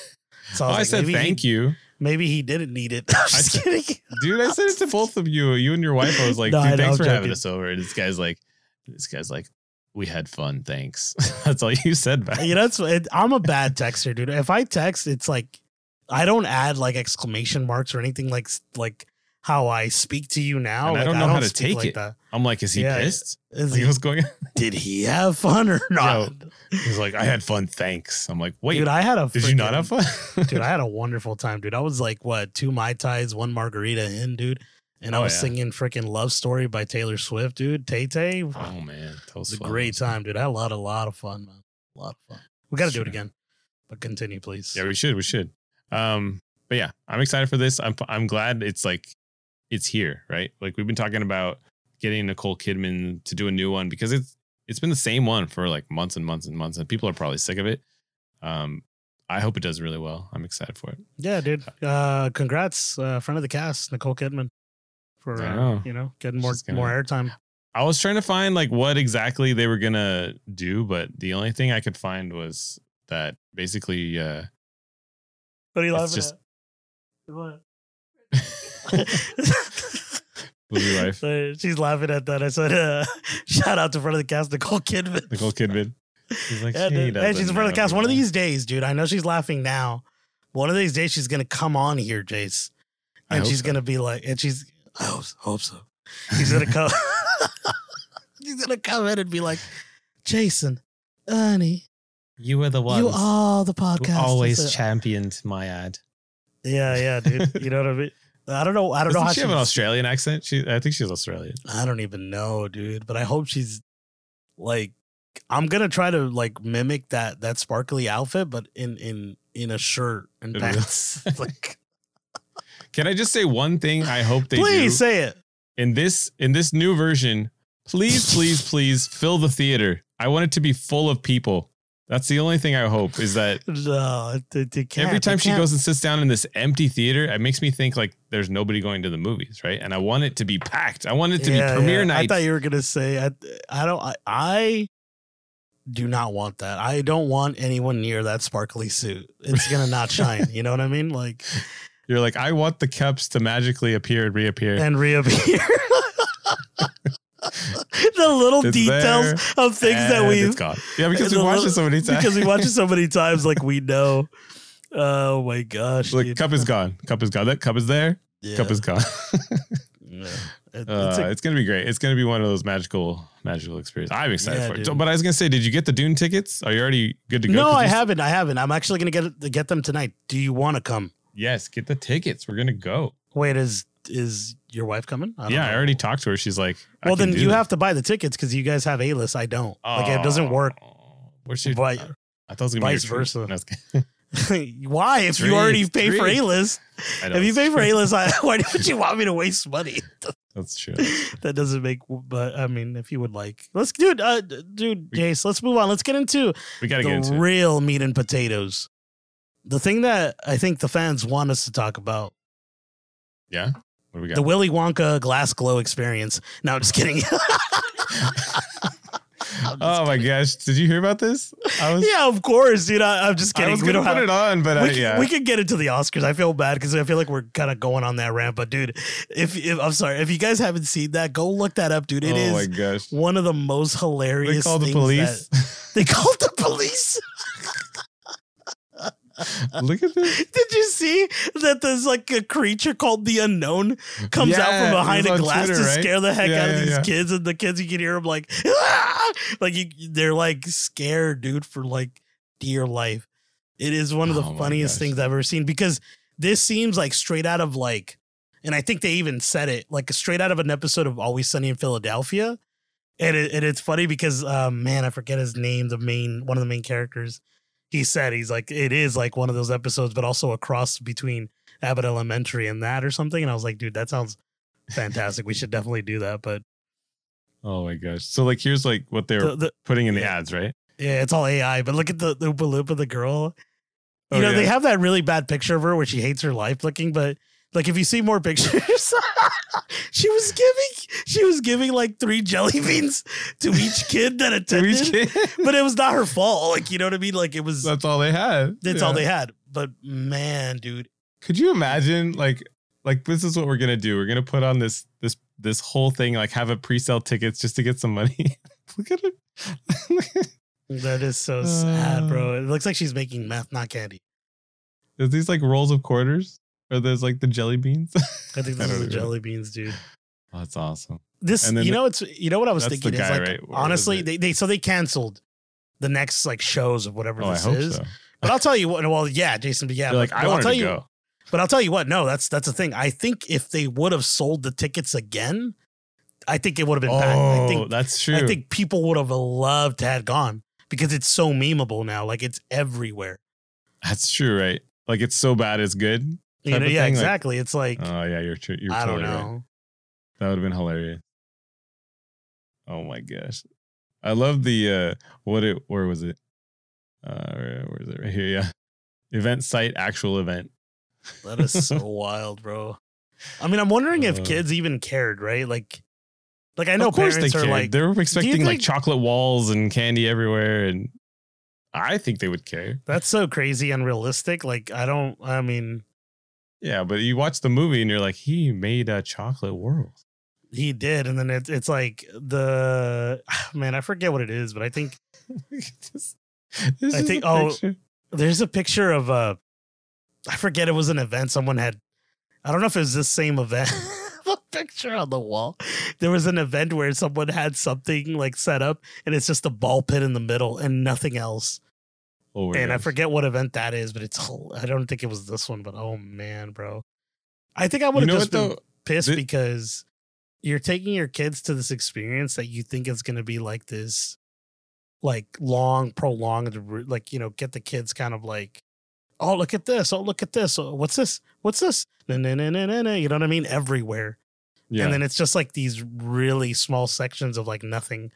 So Oh, I, I, like, said thank he, you, Maybe he didn't need it. I'm just said- kidding. dude. I said it to both of you, you and your wife. I was like, No, dude, thanks for having us over. And this guy's like, this guy's like, we had fun. Thanks. That's all you said back. you know, it, I'm a bad texter, dude. If I text, it's like I don't add like exclamation marks or anything like like how I speak to you now. And I don't know how to take like it. That. I'm like, is he Yeah, pissed? Is Like, he, what's going on? did he have fun or not? He's like, I had fun. Thanks. I'm like, wait, dude, I had a did you not have fun? dude, I had a wonderful time, dude. I was like, what, two Mai Tais, one margarita in, dude. And I Oh, was yeah. singing freaking Love Story by Taylor Swift, dude. Tay Tay. Oh man, that was was a great time, dude. I had a lot, a lot of fun, man. A lot of fun. We got to do it again. But continue, please. Yeah, we should. We should. Um, but yeah, I'm excited for this. I'm I'm glad it's like it's here, right? Like we've been talking about getting Nicole Kidman to do a new one because it's it's been the same one for like months and months and months, and people are probably sick of it. Um, I hope it does really well. I'm excited for it. Yeah, dude. Uh, congrats, uh, friend of the cast, Nicole Kidman, for uh, know. you know getting more gonna- more airtime. I was trying to find like what exactly they were gonna do, but the only thing I could find was that basically uh What are you laughing just- at? What? was your wife So she's laughing at that. I said, uh, "Shout out to front of the cast, Nicole Kidman." Nicole Kidman. She's like, Yeah, she dude. Hey, she's in front of the cast. One of these days, dude. I know she's laughing now. One of these days, she's gonna come on here, Jace, and she's so. gonna be like, and she's, I hope, hope so. She's gonna come. she's gonna come in and be like, Jason, honey, You were the one you are the podcast. always championed my ad. yeah, yeah, dude. You know what I mean? I don't know. I don't know Doesn't how she have an Australian accent? She, I think she's Australian. I don't even know, dude. But I hope she's like I'm gonna try to like mimic that that sparkly outfit, but in in in a shirt and pants. like, Can I just say one thing? I hope they please do say it. in this in this new version. Please, please, please fill the theater. I want it to be full of people. That's the only thing I hope is that No, they, they can't. every time she goes and sits down in this empty theater, it makes me think like there's nobody going to the movies, right? And I want it to be packed. I want it to Yeah, be premiere yeah. night. I thought you were gonna say I. I don't. I, I do not want that. I don't want anyone near that sparkly suit. It's gonna not shine. You know what I mean? Like You're like, I want the cups to magically appear and reappear. and reappear. the little It's details there, of things that and we it's gone. Yeah, because we watched little- it so many times. because we watch it so many times, like we know. Oh my gosh! Look, dude. cup is gone. Cup is gone. That cup is there. Yeah. Cup is gone. Yeah. It- Uh, it's a- it's gonna be great. It's gonna be one of those magical, magical experiences. I'm excited Yeah, for it. dude. But I was gonna say, did you get the Dune tickets? Are you already good to go? No, I haven't. I haven't. I'm actually gonna get get them tonight. Do you want to come? Yes, get the tickets. We're gonna go. Wait, is is your wife coming? don't yeah, I already talked to her. She's like, I Well, then do you this. have to buy the tickets because you guys have A list. I don't. Like it doesn't work. Oh, Where's she? I thought it was gonna vice be versa. No, I was kidding. Why? If you already pay for. A list, if you pay for. A list, why would you want me to waste money? That's true. that doesn't make. But I mean, if you would like, let's dude, uh, dude, Jace, let's move on. Let's get into We gotta get the into it. real meat and potatoes. The thing that I think the fans want us to talk about Yeah. What do we got? the Willy Wonka Glasgow experience. No, I'm just kidding. I'm oh my gosh! Did you hear about this? I was. yeah, of course, dude. I, I'm just I kidding. was we gonna don't put have. it on, but we, I, can, yeah. we can get into the Oscars. I feel bad because I feel like we're kind of going on that rant. But dude, if, if I'm sorry, if you guys haven't seen that, go look that up, dude. It oh is my gosh! one of the most hilarious. They called the police. that- they called the police. Look at this. Did you see that there's like a creature called the unknown comes out from behind a glass Twitter, to right? scare the heck Yeah, out of yeah, these yeah. kids, and the kids you can hear them like, "Ah!" like you, they're like scared, dude, for like dear life. It is one of the Oh funniest things I've ever seen because this seems like straight out of like, and I think they even said it like straight out of an episode of Always Sunny in Philadelphia. And, it, and it's funny because, um, man, I forget his name, the main, one of the main characters. He said he's like, it is like one of those episodes, but also a cross between Abbott Elementary and that or something. And I was like, dude, that sounds fantastic. we should definitely do that. But Oh my gosh. So like here's like what they're the, the, putting in the ads, right? Yeah, it's all AI. But look at the, the Oompa Loompa, the girl. You Oh, know, yeah. they have that really bad picture of her where she hates her life looking, but like if you see more pictures, she was giving she was giving like three jelly beans to each kid that attended. kid. But it was not her fault. Like, you know what I mean? Like it was that's, all they had. That's all they had. But man, dude. Could you imagine like like this is what we're gonna do? We're gonna put on this this this whole thing, like have a pre-sale tickets just to get some money. Look at it. That is so sad, Uh. bro. It looks like she's making meth, not candy. Is these like rolls of quarters? Or there's like the jelly beans? I think I are the know. jelly beans, dude. Oh, that's awesome. This, you know, it's you know what I was thinking is like right? Honestly, they, they so they canceled the next like shows of whatever Oh, this is. so. But I'll tell you what. Well, yeah, Jason, but yeah, They're like, I but I'll tell to you, go. but I'll tell you what. No, that's that's the thing. I think if they would have sold the tickets again, I think it would have been back. I Oh, think that's true. I think people would have loved to have gone because it's so memeable now. Like it's everywhere. that's true, right? Like it's so bad it's good. You know, yeah, thing, like- exactly. it's like Oh yeah, you're true. You're I don't totally right. know. That would have been hilarious. Oh my gosh. I love the uh what it where was it? Uh where is it? Right here, yeah. Event site, actual event. That is so wild, bro. I mean, I'm wondering if Uh. kids even cared, right? Like, like I know of course they parents are cared. like, they were expecting like chocolate walls and candy everywhere, and I think they would care. that's so crazy unrealistic. Like, I don't. I mean, Yeah, but you watch the movie and you're like, he made a chocolate world. he did, and then it's it's like the man. I forget what it is, but I think This- this I think- oh, picture. there's a picture of uh I forget it was an event someone had I don't know if it was this same event a picture on the wall there was an event where someone had something like set up and it's just a ball pit in the middle and nothing else Oh and I forget what event that is but it's I don't think it was this one but oh man bro. I think I would You have know just been though? pissed because you're taking your kids to this experience that you think is going to be like this like long prolonged like you know get the kids kind of like oh look at this. Oh look at this. Oh, what's this? What's this? No, no, no, no, no. you know what i mean? Everywhere. Yeah. and then it's just like these really small sections of like nothing.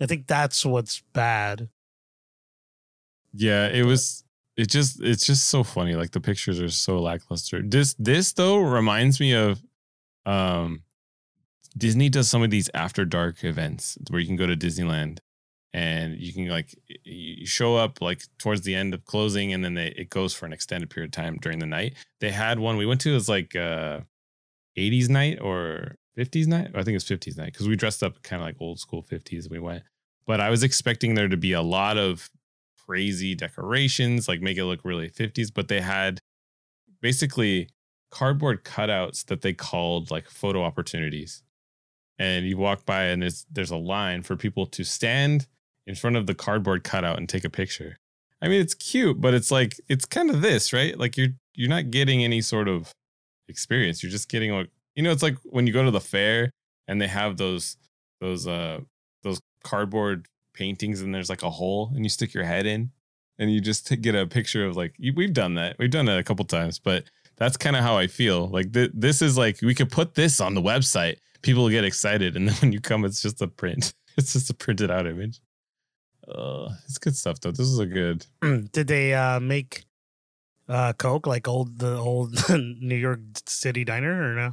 I think that's what's bad Yeah, it was. It just it's just so funny. Like the pictures are so lackluster. This this though reminds me of, um, Disney does some of these after dark events where you can go to Disneyland, and you can like you show up like towards the end of closing, and then they, it goes for an extended period of time during the night. They had one we went to. Was like uh, 80s night or 50s night. I think it's 50s night because we dressed up kind of like old school 50s. We went, but I was expecting there to be a lot of crazy decorations, like make it look really 50s, but they had basically cardboard cutouts that they called like photo opportunities. And you walk by and there's there's a line for people to stand in front of the cardboard cutout and take a picture. I mean, it's cute, but it's like it's kind of this, right? Like you're you're not getting any sort of experience. You're just getting like you know, it's like when you go to the fair and they have those those uh those cardboard paintings and there's like a hole and you stick your head in and you just get a picture of like we've done that. We've done that a couple times but that's kind of how i feel. Like th- this is like we could put this on the website. People get excited and then when you come it's just a print. It's just a printed out image. Uh it's good stuff though. This is a good did they uh make uh coke like old the old new york city diner or no?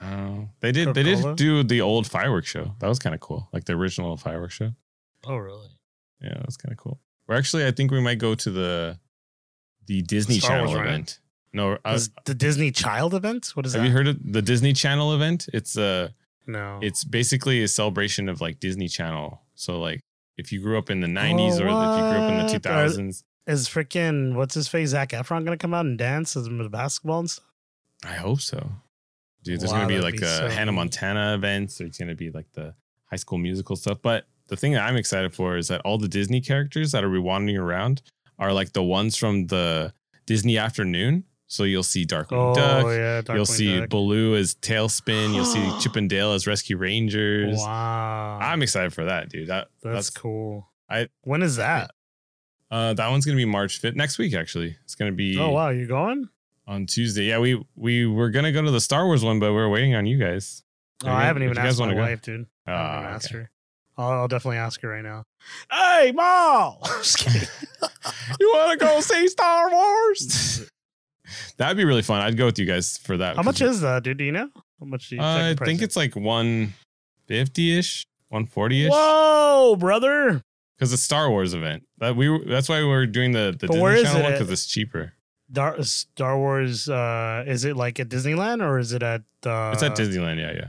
Uh, they did they did do the old fireworks show. That was kind of cool like the original fireworks show oh really yeah that's kind of cool we're actually i think we might go to the the disney Star channel Wars, right? event no uh, Is the disney child event what is that? Have that you heard of the Disney Channel event? It's uh no it's basically a celebration of like Disney Channel. So like if you grew up in the 90s or if you grew up in the what? 2000s, is freaking what's his face Zac Efron gonna come out and dance as the basketball and stuff? I hope so. Dude, there's Wow, going to be like be a so Hannah. Montana events. There's going to be like the high school musical stuff. But the thing that I'm excited for is that all the Disney characters that are wandering around are like the ones from the Disney afternoon. So you'll see Darkwing Oh Duck. yeah, You'll see Duck. Baloo as TaleSpin. You'll see Chip and Dale as Rescue Rangers. Wow, I'm excited for that, dude. That that's, that's, cool. I- when is that? uh that one's gonna be March 5th next week. Actually, it's gonna be Oh wow, you going? on Tuesday. Yeah, we we were gonna go to the Star Wars one, but we're waiting on you guys. Oh, If I haven't even you guys asked my wanna go. wife, dude. I haven't Ah, even asked her. I'll, I'll definitely ask her right now. Hey, Mom! You want to go see Star Wars? That'd be really fun. I'd go with you guys for that. How much is that, dude? Do you know? How much do you Uh, I think it's like 150 ish, 140 ish. Whoa, brother. Because it's Star Wars event. That we that's why we were doing the the But Disney where is Channel it one because it's cheaper. Dar- Star Wars, uh, is it like at Disneyland or is it at. Uh, It's at Disneyland. Yeah, yeah.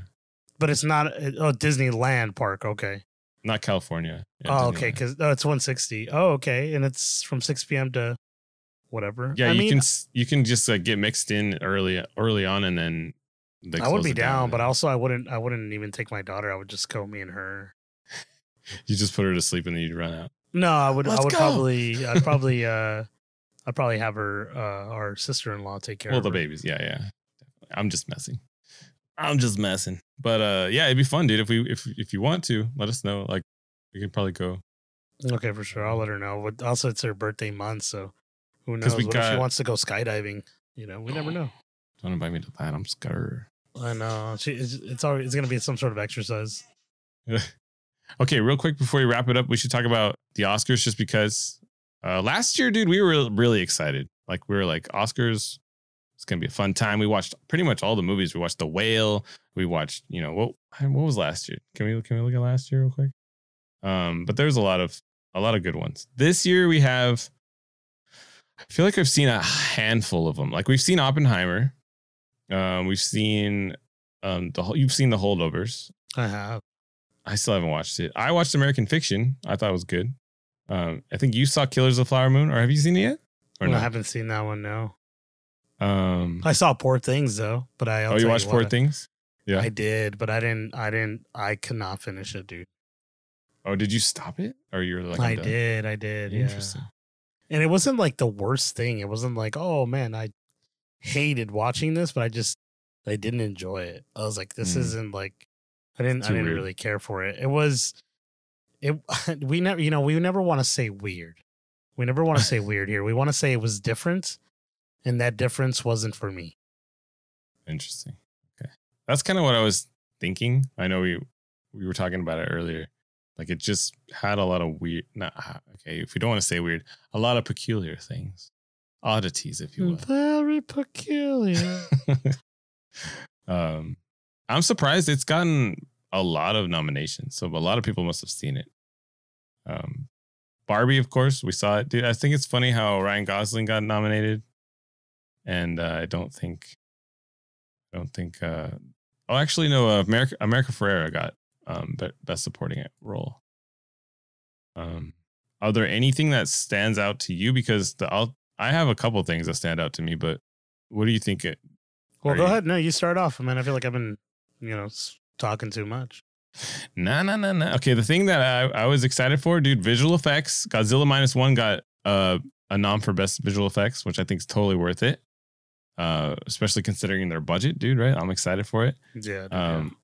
But it's not. Oh, Disneyland Park. Okay. Not California. Oh, okay. Because oh, it's 160. Oh, okay. And it's from 6 p.m. to whatever. Yeah, I you mean, can you can just uh, get mixed in early early on, and then I would be it down, but also I wouldn't. I wouldn't even take my daughter. I would just go me and her. you just put her to sleep and then you'd run out. No, I would. Let's I would go. probably. I'd probably. uh I'd probably have her, uh our sister in law, take care Well, of the her. babies, yeah, yeah. I'm just messing. I'm just messing. But uh, yeah, it'd be fun, dude. If we if if you want to, let us know. Like, we could probably go. Okay, for sure. I'll let her know. But also, it's her birthday month, so who knows? what if she wants to go skydiving? You know, we never know. Don't invite me to that. I'm scared. I know. She, it's, it's always it's gonna be some sort of exercise. Okay, real quick before we wrap it up, we should talk about the Oscars just because uh, last year, dude, we were really excited. Like we were like Oscars, gonna be a fun time. We watched pretty much all the movies. We watched The Whale. We watched, you know, what what was last year? Can we can we look at last year real quick? Um, but there's a lot of a lot of good ones. This year we have. I feel like I've seen a handful of them. Like we've seen Oppenheimer. Um, we've seen um the whole- you've seen the holdovers. I have. I still haven't watched it. I watched American Fiction. I thought it was good. Um, I think you saw Killers of the Flower Moon, or have you seen it yet? Or no. I haven't seen that one. No, Um, I saw Poor Things though. But I. Oh, you watched what, Poor Things? Yeah. I did, but I didn't. I didn't. I could not finish it, dude. oh, did you stop it, or you're like? I done? did. I did. Yeah. Interesting. And it wasn't like the worst thing. It wasn't like, oh man, I hated watching this, but I just I didn't enjoy it. I was like, this Mm. isn't like I didn't I didn't weird. really care for it. It was it we never you know, we never want to say weird. We never want to say weird here. We want to say it was different, and that difference wasn't for me. Interesting. Okay, that's kind of what I was thinking. I know we we were talking about it earlier. Like it just had a lot of weird. Not okay. If we don't want to say weird, a lot of peculiar things, oddities, if you will. Very peculiar. um, I'm surprised it's gotten a lot of nominations. So a lot of people must have seen it. Um, Barbie, of course, we saw it. Dude, I think it's funny how Ryan Gosling got nominated, and uh, I don't think, I don't think. Uh, oh, actually, no. Uh, America America Ferrera got um, be- best supporting role. Um, are there anything that stands out to you? Because the I'll, I have a couple things that stand out to me, but what do you think it well, go you- ahead. No, you start off. I mean, I feel like I've been, you know, talking too much. No, no, no, no. Okay, the thing that I, I was excited for, dude, visual effects. Godzilla minus one got uh, a nom for best visual effects, which I think is totally worth it. Uh, especially considering their budget, dude. Right? I'm excited for it. Yeah. Um,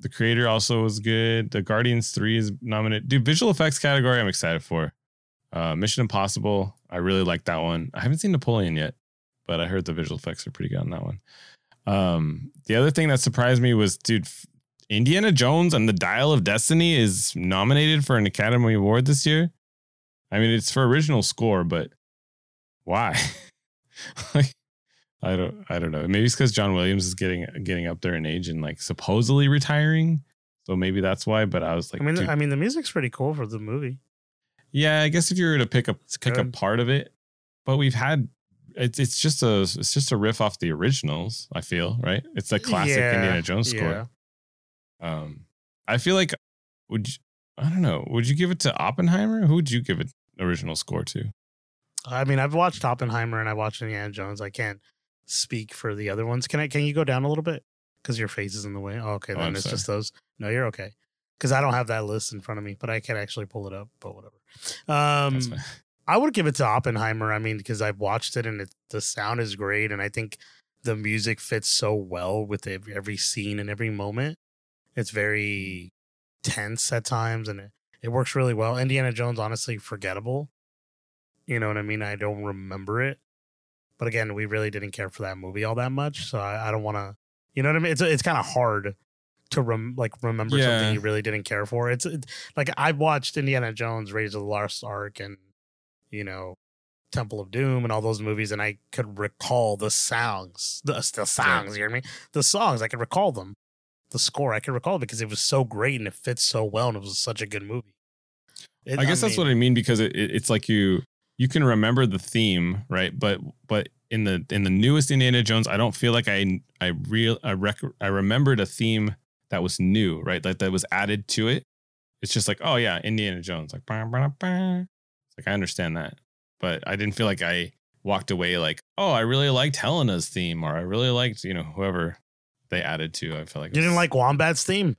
the creator also was good. The Guardians Three is nominated. Dude, visual effects category, I'm excited for. Uh, Mission Impossible, I really like that one. I haven't seen Napoleon yet, but I heard the visual effects are pretty good on that one. Um, the other thing that surprised me was, dude, Indiana Jones and the Dial of Destiny is nominated for an Academy Award this year. I mean, it's for original score, but why? like, I don't, I don't know. Maybe it's because John Williams is getting getting up there in age and like supposedly retiring, so maybe that's why. But I was like, I mean, dude, I mean, the music's pretty cool for the movie. yeah, I guess if you were to pick a pick a good. part of it, but we've had it's it's just a it's just a riff off the originals. I feel right. It's a classic Yeah, Indiana Jones score. Um, I feel like would you, I don't know. Would you give it to Oppenheimer? Who would you give it original score to? I mean, I've watched Oppenheimer and I watched Indiana Jones. I can't speak for the other ones. Can I? Can you go down a little bit? Because your face is in the way. Oh, okay, Oh, then I'm it's sorry. just those. No, you're okay. Because I don't have that list in front of me, but I can actually pull it up. But whatever. Um, I would give it to Oppenheimer. I mean, because I've watched it and it, the sound is great, and I think the music fits so well with every, every scene and every moment. It's very tense at times, and it, it works really well. Indiana Jones, honestly, forgettable. You know what I mean? I don't remember it, but again, we really didn't care for that movie all that much, so I, I don't want to. You know what I mean? It's it's kind of hard to rem- like remember Yeah. something you really didn't care for. It's it, like I've watched Indiana Jones, Raiders of the Lost Ark, and you know Temple of Doom and all those movies, and I could recall the songs, the the songs. You hear me? The songs, I could recall them. The score, I could recall because it was so great and it fits so well, and it was such a good movie. It- I guess that's mean, what I mean because it, it, it's like you you can remember the theme, right? But but in the in the newest Indiana Jones, I don't feel like I I real I rec- I remembered a theme that was new, right? Like that was added to it. It's just like, oh yeah, Indiana Jones, like bah, bah, bah. like I understand that, but I didn't feel like I walked away like, oh, I really liked Helena's theme, or I really liked you know whoever they added to. I feel like You didn't like Wombat's theme?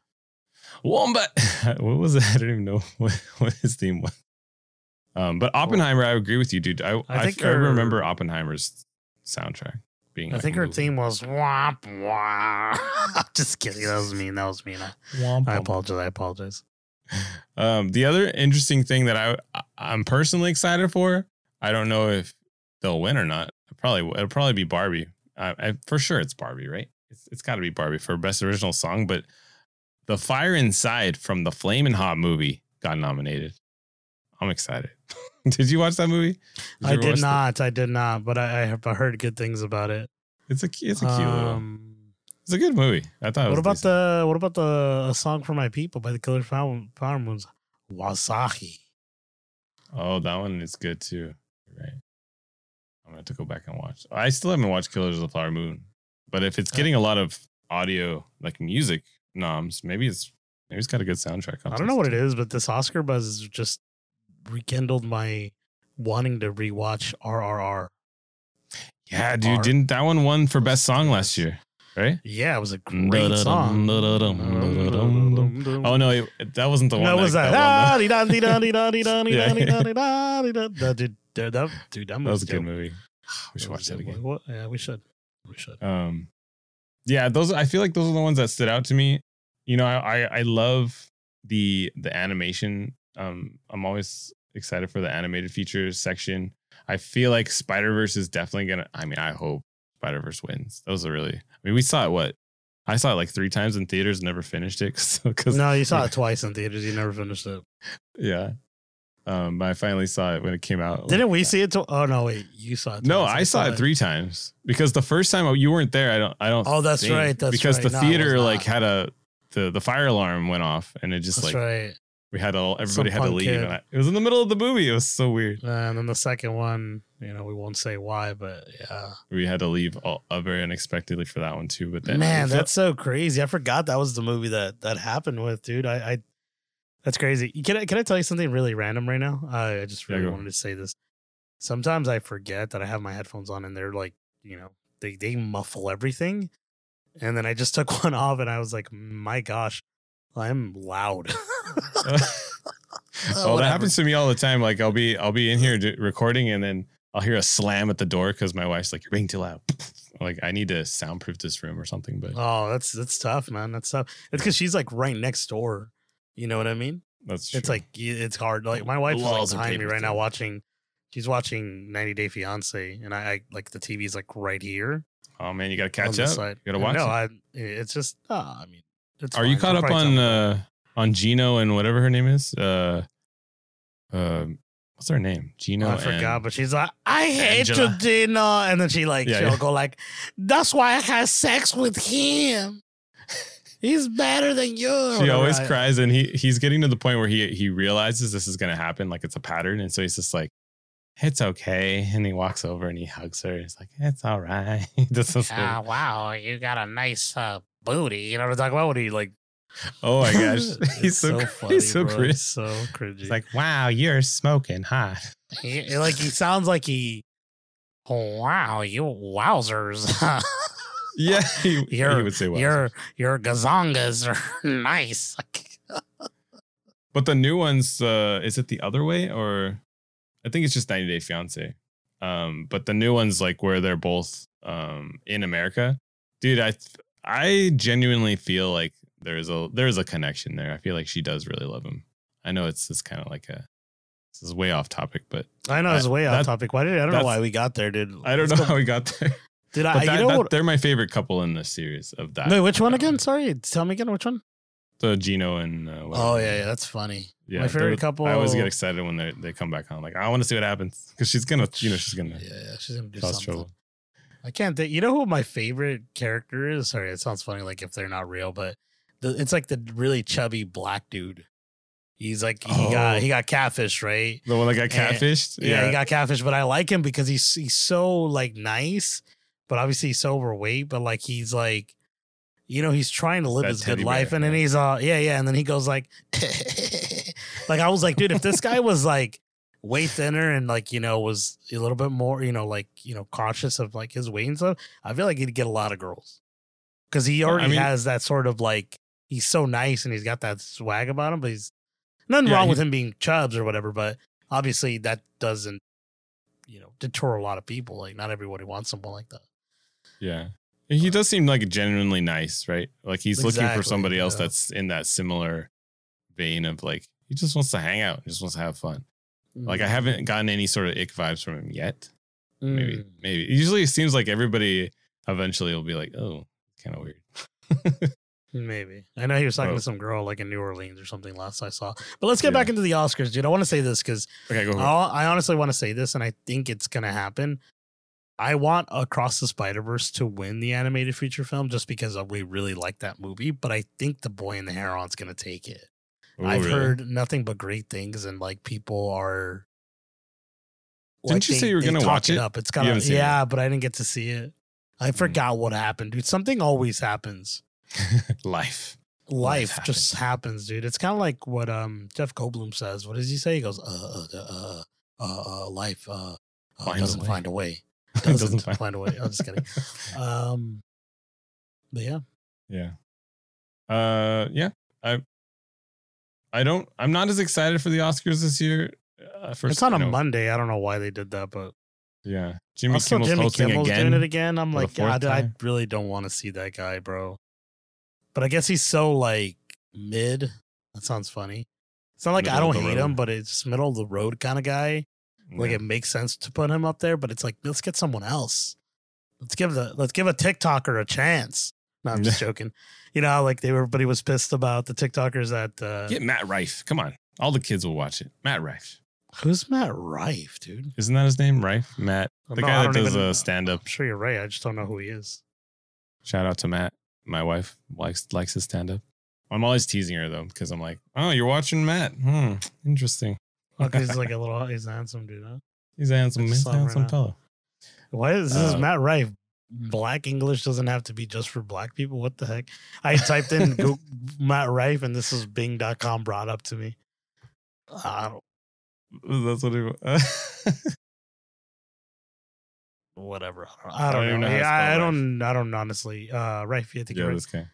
Wombat. what was it? I don't even know what, what his theme was. Um, but Oppenheimer, I agree with you, dude. I I, think I her- remember Oppenheimer's soundtrack being. I like think her movie. theme was womp womp. Just kidding. That was mean. That was mean. I, I apologize. I apologize. Um, the other interesting thing that I I'm personally excited for. I don't know if they'll win or not. Probably it'll probably be Barbie. I, I, for sure, it's Barbie, right? It's, it's got to be Barbie for best original song. But the Fire Inside from the Flamin' Hot movie got nominated. I'm excited. did you watch that movie? you I did not. I did not. But I, I have heard good things about it. It's a it's a cute little. Um, It's a good movie. I thought. It was what about decent. the what about the a song for my people by the Killer Flower, Flower Moons? Wahzhazhe. Oh, that one is good too. Right. I'm gonna have to go back and watch. I still haven't watched Killers of the Flower Moon, but if it's getting a lot of audio like music noms, maybe it's maybe it's got a good soundtrack. I don't know what it is, but this Oscar buzz is just rekindled my wanting to rewatch RRR. Yeah, dude, didn't that one won for best song last year? Right? Yeah, it was a great song. Oh no, it, that wasn't the one. No, was that? that. That dude, that that- dude, that that was a good movie. We should That watch that again. What- Yeah, we should. We should. um yeah those i feel like those are the ones that stood out to me you know i i, I love the the animation um i'm always excited for the animated features section i feel like spider-verse is definitely gonna i mean i hope spider-verse wins those are really i mean we saw it what i saw it like three times in theaters never finished it because No, you saw it twice in theaters. You never finished it. yeah um but i finally saw it when it came out Didn't we see it? To- oh no, wait, you saw it. No, twice. I saw it three times because the first time you weren't there. I don't. I don't. Oh, that's think, right, that's because right. the No, theater like had a the the fire alarm went off and it just That's like right. We had to everybody Some had to leave. kid. And I, it was in the middle of the movie. It was so weird. And then the second one, you know, we won't say why, but yeah. We had to leave all, uh, very unexpectedly for that one too. But then Man, felt- that's so crazy. I forgot that was the movie that that happened with, dude. I, I that's crazy. Can I can I tell you something really random right now? I, I just really go. wanted to say this. Sometimes I forget that I have my headphones on and they're like, you know, they they muffle everything. And then I just took one off and I was like, my gosh, I'm loud. oh, that happens to me all the time. Like I'll be I'll be in here do- recording and then I'll hear a slam at the door because my wife's like, "You're being too loud." Like I need to soundproof this room or something. But Oh, that's that's tough, man. That's tough. It's because she's like right next door. You know what I mean? that's true. It's like it's hard. Like my wife is like behind me right now watching. She's watching 90 Day Fiance, and I, I like the TV's like right here. oh man, you gotta catch up. side. You gotta watch. No, it. I. It's just. Uh, I mean, it's Are you caught She'll up on uh on Gino and whatever her name is? Uh, uh what's her name? Gino. I forgot, but she's like, I hate Angela. you, Dino, and then she like Yeah, she'll yeah. go like, that's why I had sex with him. He's better than you. or she whatever. always I- cries, and he he's getting to the point where he he realizes this is gonna happen, like it's a pattern, and so he's just like, "It's okay," and he walks over and he hugs her. He's like, "It's all right." this is Ah, wow, you got a nice uh, booty. You know what I'm talking about? What do you like? Oh my gosh, he's It's so, funny, he's so. It's so cringy. He's like, "Wow, you're smoking hot." He, like he sounds like he. Oh wow, you wowzers! Yeah, he, he your would say, "Wow." your your gazongas are nice. But the new ones, uh, is it the other way or I think it's just 90 Day Fiance. Um, but the new one's like where they're both um in America. Dude, I I genuinely feel like there's a there's a connection there. I feel like she does really love him. I know it's just kind of like a this is way off topic, but I know it's way off that- topic. Why did I don't know why we got there, dude? I don't know go- how we got there. Did I? that, you know that- what? they're my favorite couple in the series of that. Wait, which one again? Sorry, tell me again. Which one? The Gino and uh. Oh yeah, yeah, that's funny. yeah. my favorite couple- I always get excited when they they come back on. Like I want to see what happens because she's gonna, you know, she's gonna Yeah, yeah, she's gonna do something. trouble. I can't think. You know who my favorite character is? Sorry, it sounds funny, like if they're not real, but the, it's like the really chubby black dude. He's like he Oh. got he got catfish, right? The one that got And- catfished. Yeah, he got catfished, but I like him because he's he's so like nice, but obviously he's so overweight, but like he's like you know, he's trying to live That his good teddy life, bear, and then he's uh yeah, yeah, and then he goes like like I was like, dude, if this guy was like way thinner and like, you know, was a little bit more, you know, like, you know, conscious of like his weight and stuff, I feel like he'd get a lot of girls. Cause he I already mean- has that sort of like he's so nice and he's got that swag about him, but he's nothing Yeah, wrong he- with him being chubs or whatever, but obviously that doesn't, you know, deter a lot of people. Like not everybody wants someone like that. Yeah. He does seem like genuinely nice, right? Like he's looking for somebody else that's in that similar vein of like he just wants to hang out, just wants to have fun. Like I haven't gotten any sort of ick vibes from him yet. Maybe, Mm. maybe. Usually it seems like everybody eventually will be like, oh, kind of weird. Maybe. I know he was talking Oh. to some girl like in New Orleans or something last I saw. But let's get Yeah. back into the Oscars, dude. I want to say this because Okay, go. I honestly want to say this, and I think it's gonna happen. I want Across the Spider Verse to win the animated feature film just because we really like that movie. But I think The Boy and the Heron's gonna take it. Oh, I've really? heard nothing but great things, and like people are. Didn't you say you were gonna watch it? Up. It's of haven't it? yeah, but I didn't get to see it. I mm. forgot what happened, dude. Something always happens. life. life Life just happens, dude. It's kind of like what um Jeff Goldblum says. What does he say? He goes, uh, uh, uh, uh, uh life, uh, uh doesn't way. find a way. Doesn't Doesn't, find- find, a way. I'm just kidding. Um, but yeah, Yeah. Uh yeah. I I don't I'm not as excited for the Oscars this year. Uh, for it's on a know, Monday. I don't know why they did that, but Yeah. Jimmy also Kimmel's Jimmy Kimmel's again. doing it again. I'm like, God, I really don't want to see that guy, bro. But I guess he's so like mid. That sounds funny. It's not like I Middle of don't hate him, but it's middle of the road kind of guy. Like it makes sense to put him up there, but it's like let's get someone else. Let's give the let's give a TikToker a chance. No, I'm just joking. You know, like they were, everybody was pissed about the TikTokers that uh, Get Matt Rife. Come on. All the kids will watch it. Matt Rife. who's Matt Rife, dude. Isn't that his name? Rife? Matt. The No, guy that does even- uh, stand up. I'm sure you're right. I just don't know who he is. Shout out to Matt. My wife likes likes his stand up. I'm always teasing her though, because I'm like, oh, you're watching Matt. Hmm. Interesting. Oh, 'cause he's like a little, he's a handsome dude. Huh? He's a handsome, I he's saw a him right handsome fellow. Why is this is Uh, Matt Rife? Black English doesn't have to be just for black people. What the heck? I typed in Go- Matt Rife and this is Bing.com brought up to me. I don't, That's what it he. whatever. I don't, I I don't don't even know. know Yeah, I spell don't. I don't honestly. Uh, Rife, yeah, I think yeah, you're right. this guy.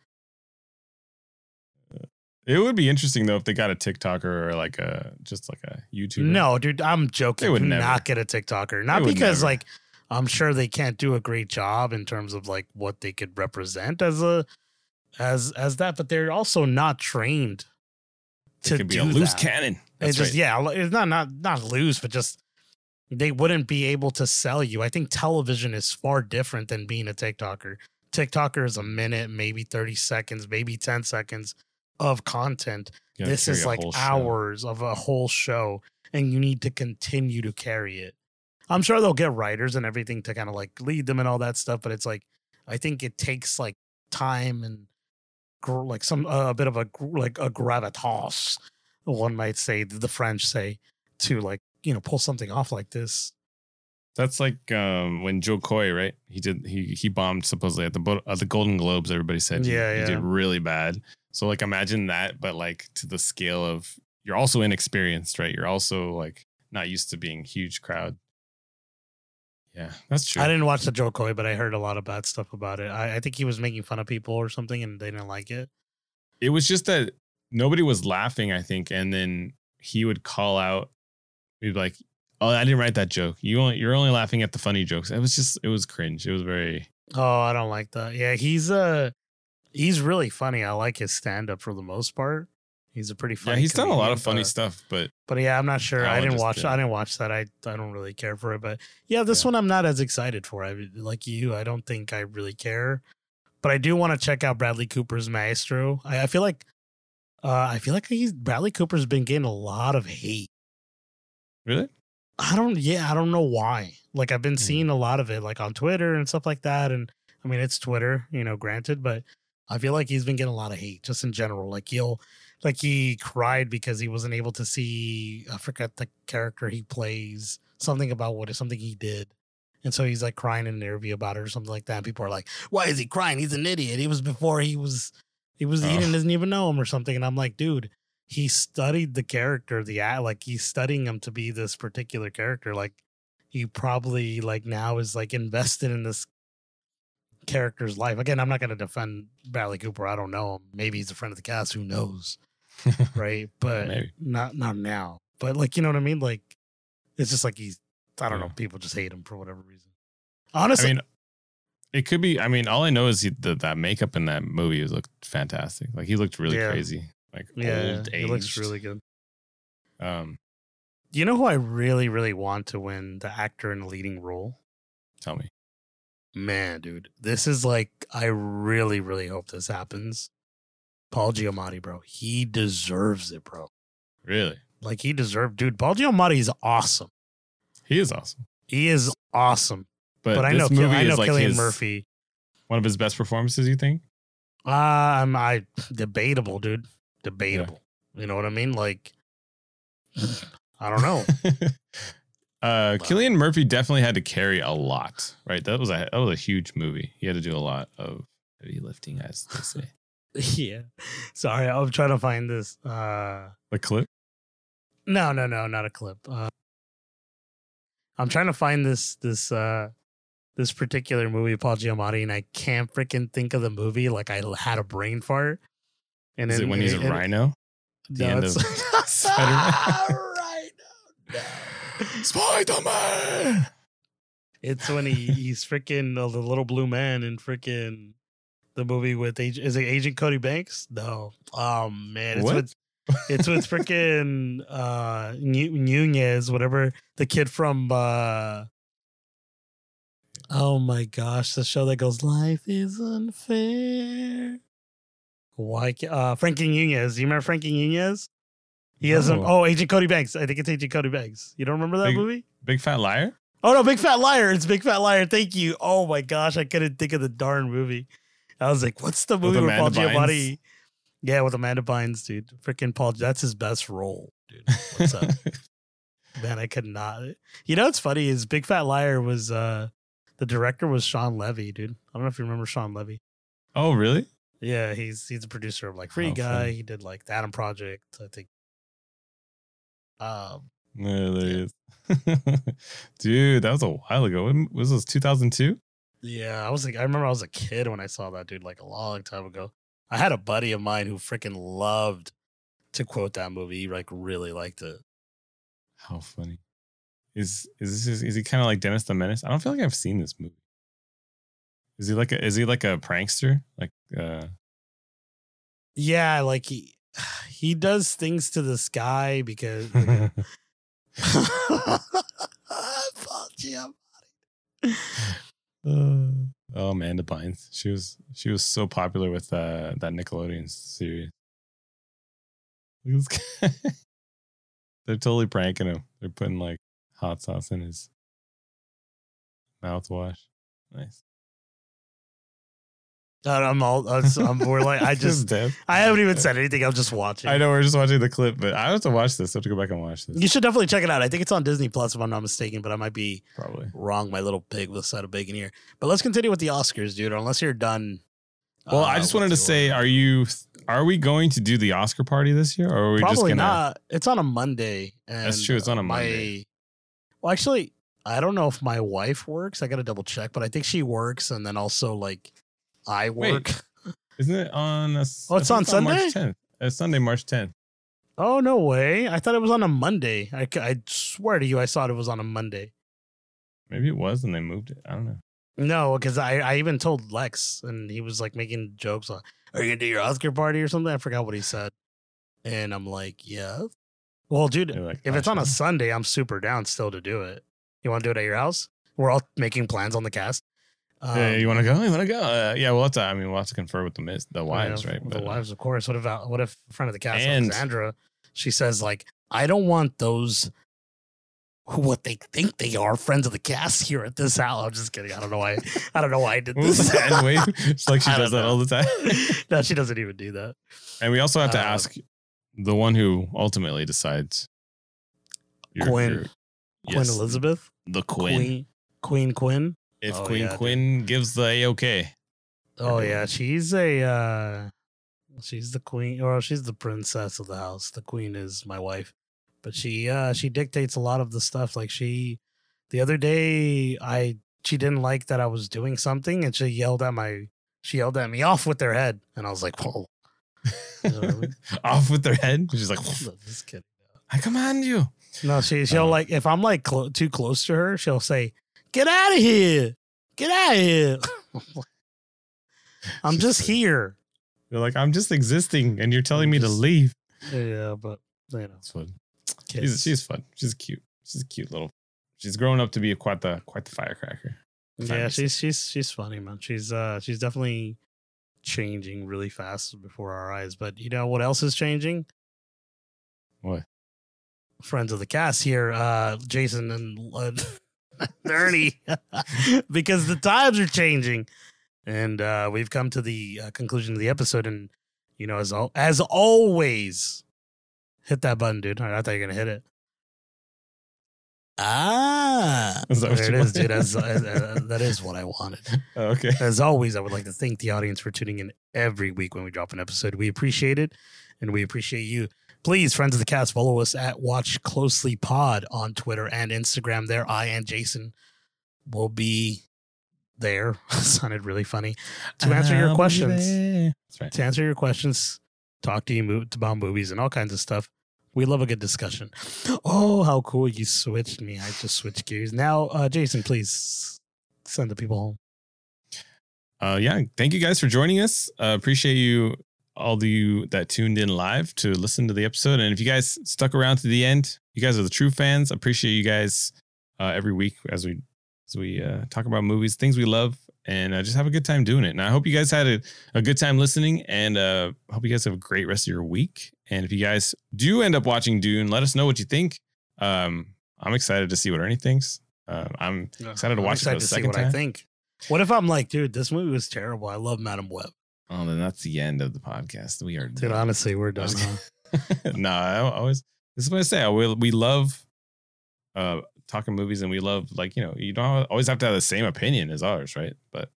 It would be interesting though if they got a TikToker or like a just like a YouTuber. No, dude, I'm joking. They would never. not get a TikToker. Not They because never. like I'm sure they can't do a great job in terms of like what they could represent as a as as that, but they're also not trained it to could be do a loose that. cannon. It's That's just right. yeah, it's not not not loose, but just they wouldn't be able to sell you. I think television is far different than being a TikToker. TikToker is a minute, maybe 30 seconds, maybe 10 seconds of content. This is like whole show. hours of a whole show, and you need to continue to carry it. I'm sure they'll get writers and everything to kind of like lead them and all that stuff, but it's like I think it takes like time and gr- like some uh, a bit of a gr- like a gravitas, one might say, the French say, to like you know pull something off like this. That's like um, when Jo Koy, right? He did he he bombed supposedly at the at the Golden Globes. Everybody said he, Yeah, he did really bad. So like imagine that, but like to the scale of you're also inexperienced, right? You're also like not used to being huge crowd. Yeah, that's true. I didn't watch the Jo Koy, but I heard a lot of bad stuff about it. I, I think he was making fun of people or something, and they didn't like it. it was just that nobody was laughing, I think, and then he would call out, he'd be like, Oh, I didn't write that joke. You only you're only laughing at the funny jokes. It was just it was cringe. It was very Oh, I don't like that. Yeah, he's uh he's really funny. I like his stand up for the most part. He's a pretty funny. yeah. He's done a lot of funny but- stuff, but But yeah, I'm not sure. I I didn't watch. do it. I didn't watch that. I I don't really care for it. But yeah, this Yeah. one I'm not as excited for. I like you. I don't think I really care. But I do want to check out Bradley Cooper's Maestro. I, I feel like, uh, I feel like he's Bradley Cooper's been getting a lot of hate. Really, I don't. Yeah, I don't know why. Like I've been Hmm. seeing a lot of it, like on Twitter and stuff like that. And I mean, it's Twitter, you know, granted, but I feel like he's been getting a lot of hate just in general. Like he'll, like he cried because he wasn't able to see. I forget the character he plays. Something about what is something he did. And so he's like crying in an interview about it or something like that. And people are like, "Why is he crying? He's an idiot. He was before he was, he was he Oh. didn't doesn't even know him or something." And I'm like, dude, he studied the character, the act, like he's studying him to be this particular character. Like he probably like now is like invested in this character's life. Again, I'm not going to defend Bradley Cooper. I don't know him. Maybe he's a friend of the cast. Who knows? Right? But Maybe. not not now. But like you know what I mean? Like it's just like he's. I don't know. People just hate him for whatever reason. I Honestly, mean, it could be. I mean, all I know is he, the, that makeup in that movie was looked fantastic. Like he looked really Yeah. crazy, like yeah, old it looks really good. Um, You know who I really, really want to win the actor in a leading role? tell me, Man, dude, this is like I really, really hope this happens. Paul Giamatti, bro, he deserves it, bro. really? Like he deserved, dude. Paul Giamatti is awesome. He is awesome. He is awesome. But, But, I this know, movie I know is like Cillian his, Murphy. one of his best performances. You think? Um, I debatable, dude. Debatable. You know what I mean? Like, I don't know. uh, Cillian Murphy definitely had to carry a lot, right? That was a that was a huge movie. He had to do a lot of heavy lifting, as they say. yeah. Sorry, I'm trying to find this. Uh, The clip. no, no, no, not a clip. Uh, I'm trying to find this this uh this particular movie, Paul Giamatti, and I can't freaking think of the movie. Like I had a brain fart. And Is it then- when he's a and- rhino? the No, end of Spider-Man? Rhino, no. Spider Man. It's when he he's freaking uh, the little blue man in freaking the movie with Agent, is it Agent Cody Banks? No. Oh man, it's What? with it's with freaking uh Nu- Nunez, whatever the kid from uh Oh my gosh, the show that goes Life is unfair. Why ca- uh Frankie Nunez. You remember Frankie Nunez? He has a No. oh Agent Cody Banks. I think it's Agent Cody Banks. You don't remember that Big- movie? Big fat liar. Oh no, Big Fat Liar. It's Big Fat Liar. Thank you. Oh my gosh, I couldn't think of the darn movie. I was like, what's the movie with, Paul Bynes? Giamatti? Yeah, with Amanda Bynes, dude. Freaking Paul. That's his best role, dude. What's up? Man, I could not. You know what's funny is Big Fat Liar was uh the director was Shawn Levy, dude. I don't know if you remember Shawn Levy. oh, really? Yeah, he's he's a producer of like Free Oh, Guy. funny. He did like the Adam Project, I think. Um, Yeah, there he is. Dude, that was a while ago. When was this? 2002? Yeah, I was like, I remember I was a kid when I saw that dude like a long time ago. I had a buddy of mine who freaking loved to quote that movie. He like really liked it. How funny. Is is this is he kind of like Dennis the Menace? I don't feel like I've seen this movie. Is he like a is he like a prankster? Like uh Yeah, like he he does things to this guy because Giamatti. Uh, oh, Amanda Bynes. She was she was so popular with uh, that Nickelodeon series. Look at this guy. They're totally pranking him. They're putting like hot sauce in his mouthwash. Nice. I'm all I'm, we're like I just. I haven't even said anything. I'm just watching. I know we're just watching the clip, but I have to watch this. I have to go back and watch this. You should definitely check it out. I think it's on Disney Plus if I'm not mistaken, but I might be Probably. wrong. My little pig with a side of bacon here. But let's continue with the Oscars, dude. Unless you're done. Well, uh, I just wanted to say, are you are we going to do the Oscar party this year, or are we just probably gonna? not. It's on a Monday. And That's true, it's on a my- Monday. Well, actually, I don't know if my wife works. I got to double check, but I think she works, and then also like I Wait, work. Isn't it on? A, Oh, it's I on think March Sunday? 10th. It's Sunday, March 10th. Oh no way! I thought it was on a Monday. I, I swear to you, I thought it was on a Monday. Maybe it was, and they moved it. I don't know. No, because I, I even told Lex, and he was like making jokes on, "Are you gonna do your Oscar party or something?" I forgot what he said, and I'm like, "Yeah." Well, dude, like, if it's on a Sunday, I'm super down still to do it. You want to do it at your house? We're all making plans on the cast. Um, Yeah, you want to go? You want to go? Uh, yeah, we'll have to. I mean, we'll have to confer with the miss, the wives, right? The But, wives, of course. What about what if friend of the cast, And- Alexandra, she says like, "I don't want those." Who what they think they are friends of the cast here at this house. I'm just kidding. I don't know why. I don't know why I did this. Anyway, it's like she does that know. all the time. no, she doesn't even do that. and we also have to Uh, ask the one who ultimately decides. your- Quinn. your- Queen yes, Elizabeth, the Quinn. Queen Queen Quinn. If Oh, Queen yeah, dude. Quinn gives the a okay, Oh yeah, she's a uh she's the queen or she's the princess of the house. The queen is my wife. But she uh she dictates a lot of the stuff. Like she the other day I she didn't like that I was doing something and she yelled at my she yelled at me off with their head and I was like, Whoa. Off with their head. She's like, No, just kidding. I command you. No, she she'll Oh. like if I'm like clo- too close to her, she'll say, "Get out of here, get out of here." I'm just here. You're like, I'm just existing, and you're telling me to leave. Yeah, but you know, That's fun. kids. She's she's fun. She's cute. She's a cute little. She's grown up to be quite the quite the firecracker. yeah, she's she's she's funny, man. She's uh she's definitely changing really fast before our eyes. But you know what else is changing? What? Friends of the cast here, uh Jason and uh, Ernie, because the times are changing, and uh we've come to the uh, conclusion of the episode. And you know, as al- as always, hit that button, dude. I thought you were gonna hit it. Ah, Is there it you is, dude. wanted? As, as- uh, that is what I wanted. Oh, okay. As always, I would like to thank the audience for tuning in every week when we drop an episode. We appreciate it, and we appreciate you. Please, friends of the cast, follow us at Watch Closely Pod on Twitter and Instagram. There, I and Jason will be there. Sounded really funny to answer your I'll be questions. That's right. To answer your questions, talk to you mo- about movies and all kinds of stuff. We love a good discussion. Oh, how cool you switched me! I just switched gears. Now, uh, Jason, please send the people home. Uh, yeah. Thank you guys for joining us. Uh, appreciate you all of you that tuned in live to listen to the episode. And if you guys stuck around to the end, you guys are the true fans. Appreciate you guys uh, every week as we as we uh, talk about movies, things we love, and uh, just have a good time doing it. And I hope you guys had a, a good time listening, and uh, hope you guys have a great rest of your week. And if you guys do end up watching Dune, let us know what you think. Um, I'm excited to see what Ernie thinks. Uh, I'm excited to I'm watch it for excited the to see what I think. What if I'm like, dude, this movie was terrible. I love Madame Web. Oh, then that's the end of the podcast. We are Dude, done. honestly, we're done. Huh? no, I always this is what I say. I will, we love uh talking movies and we love like you know you don't always have to have the same opinion as ours, right? But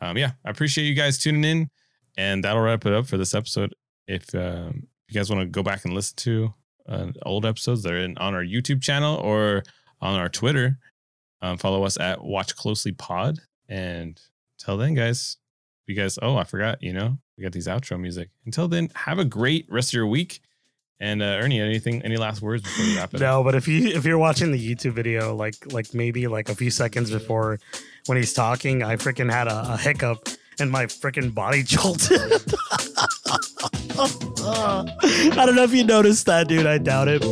um yeah, I appreciate you guys tuning in, and that'll wrap it up for this episode. If um, you guys want to go back and listen to uh, old episodes, they're in on our YouTube channel or on our Twitter. Um, follow us at Watch Closely Pod, and till then, guys, you guys. Oh, I forgot. You know, we got these outro music. Until then, have a great rest of your week. And uh, Ernie, anything, any last words before we wrap it up? No, but if you if you're watching the YouTube video, like like maybe like a few seconds before when he's talking, I freaking had a, a hiccup and my freaking body jolted. I don't know if you noticed that, dude. I doubt it.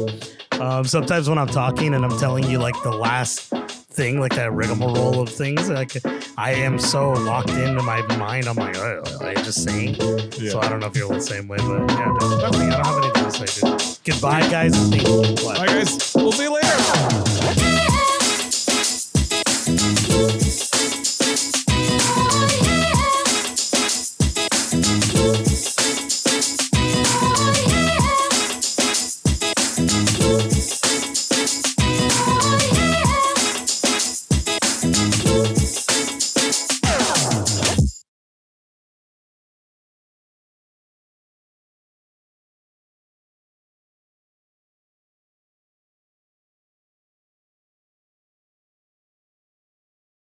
Um, sometimes when I'm talking and I'm telling you like the last thing, like that rigmarole of things, like I am so locked into my mind. I'm like, oh, I just saying. Yeah. So I don't know if you're the same way, but yeah, nothing. I don't have anything to say, dude. Goodbye, guys. and Thank you. Bye, guys. We'll see you later.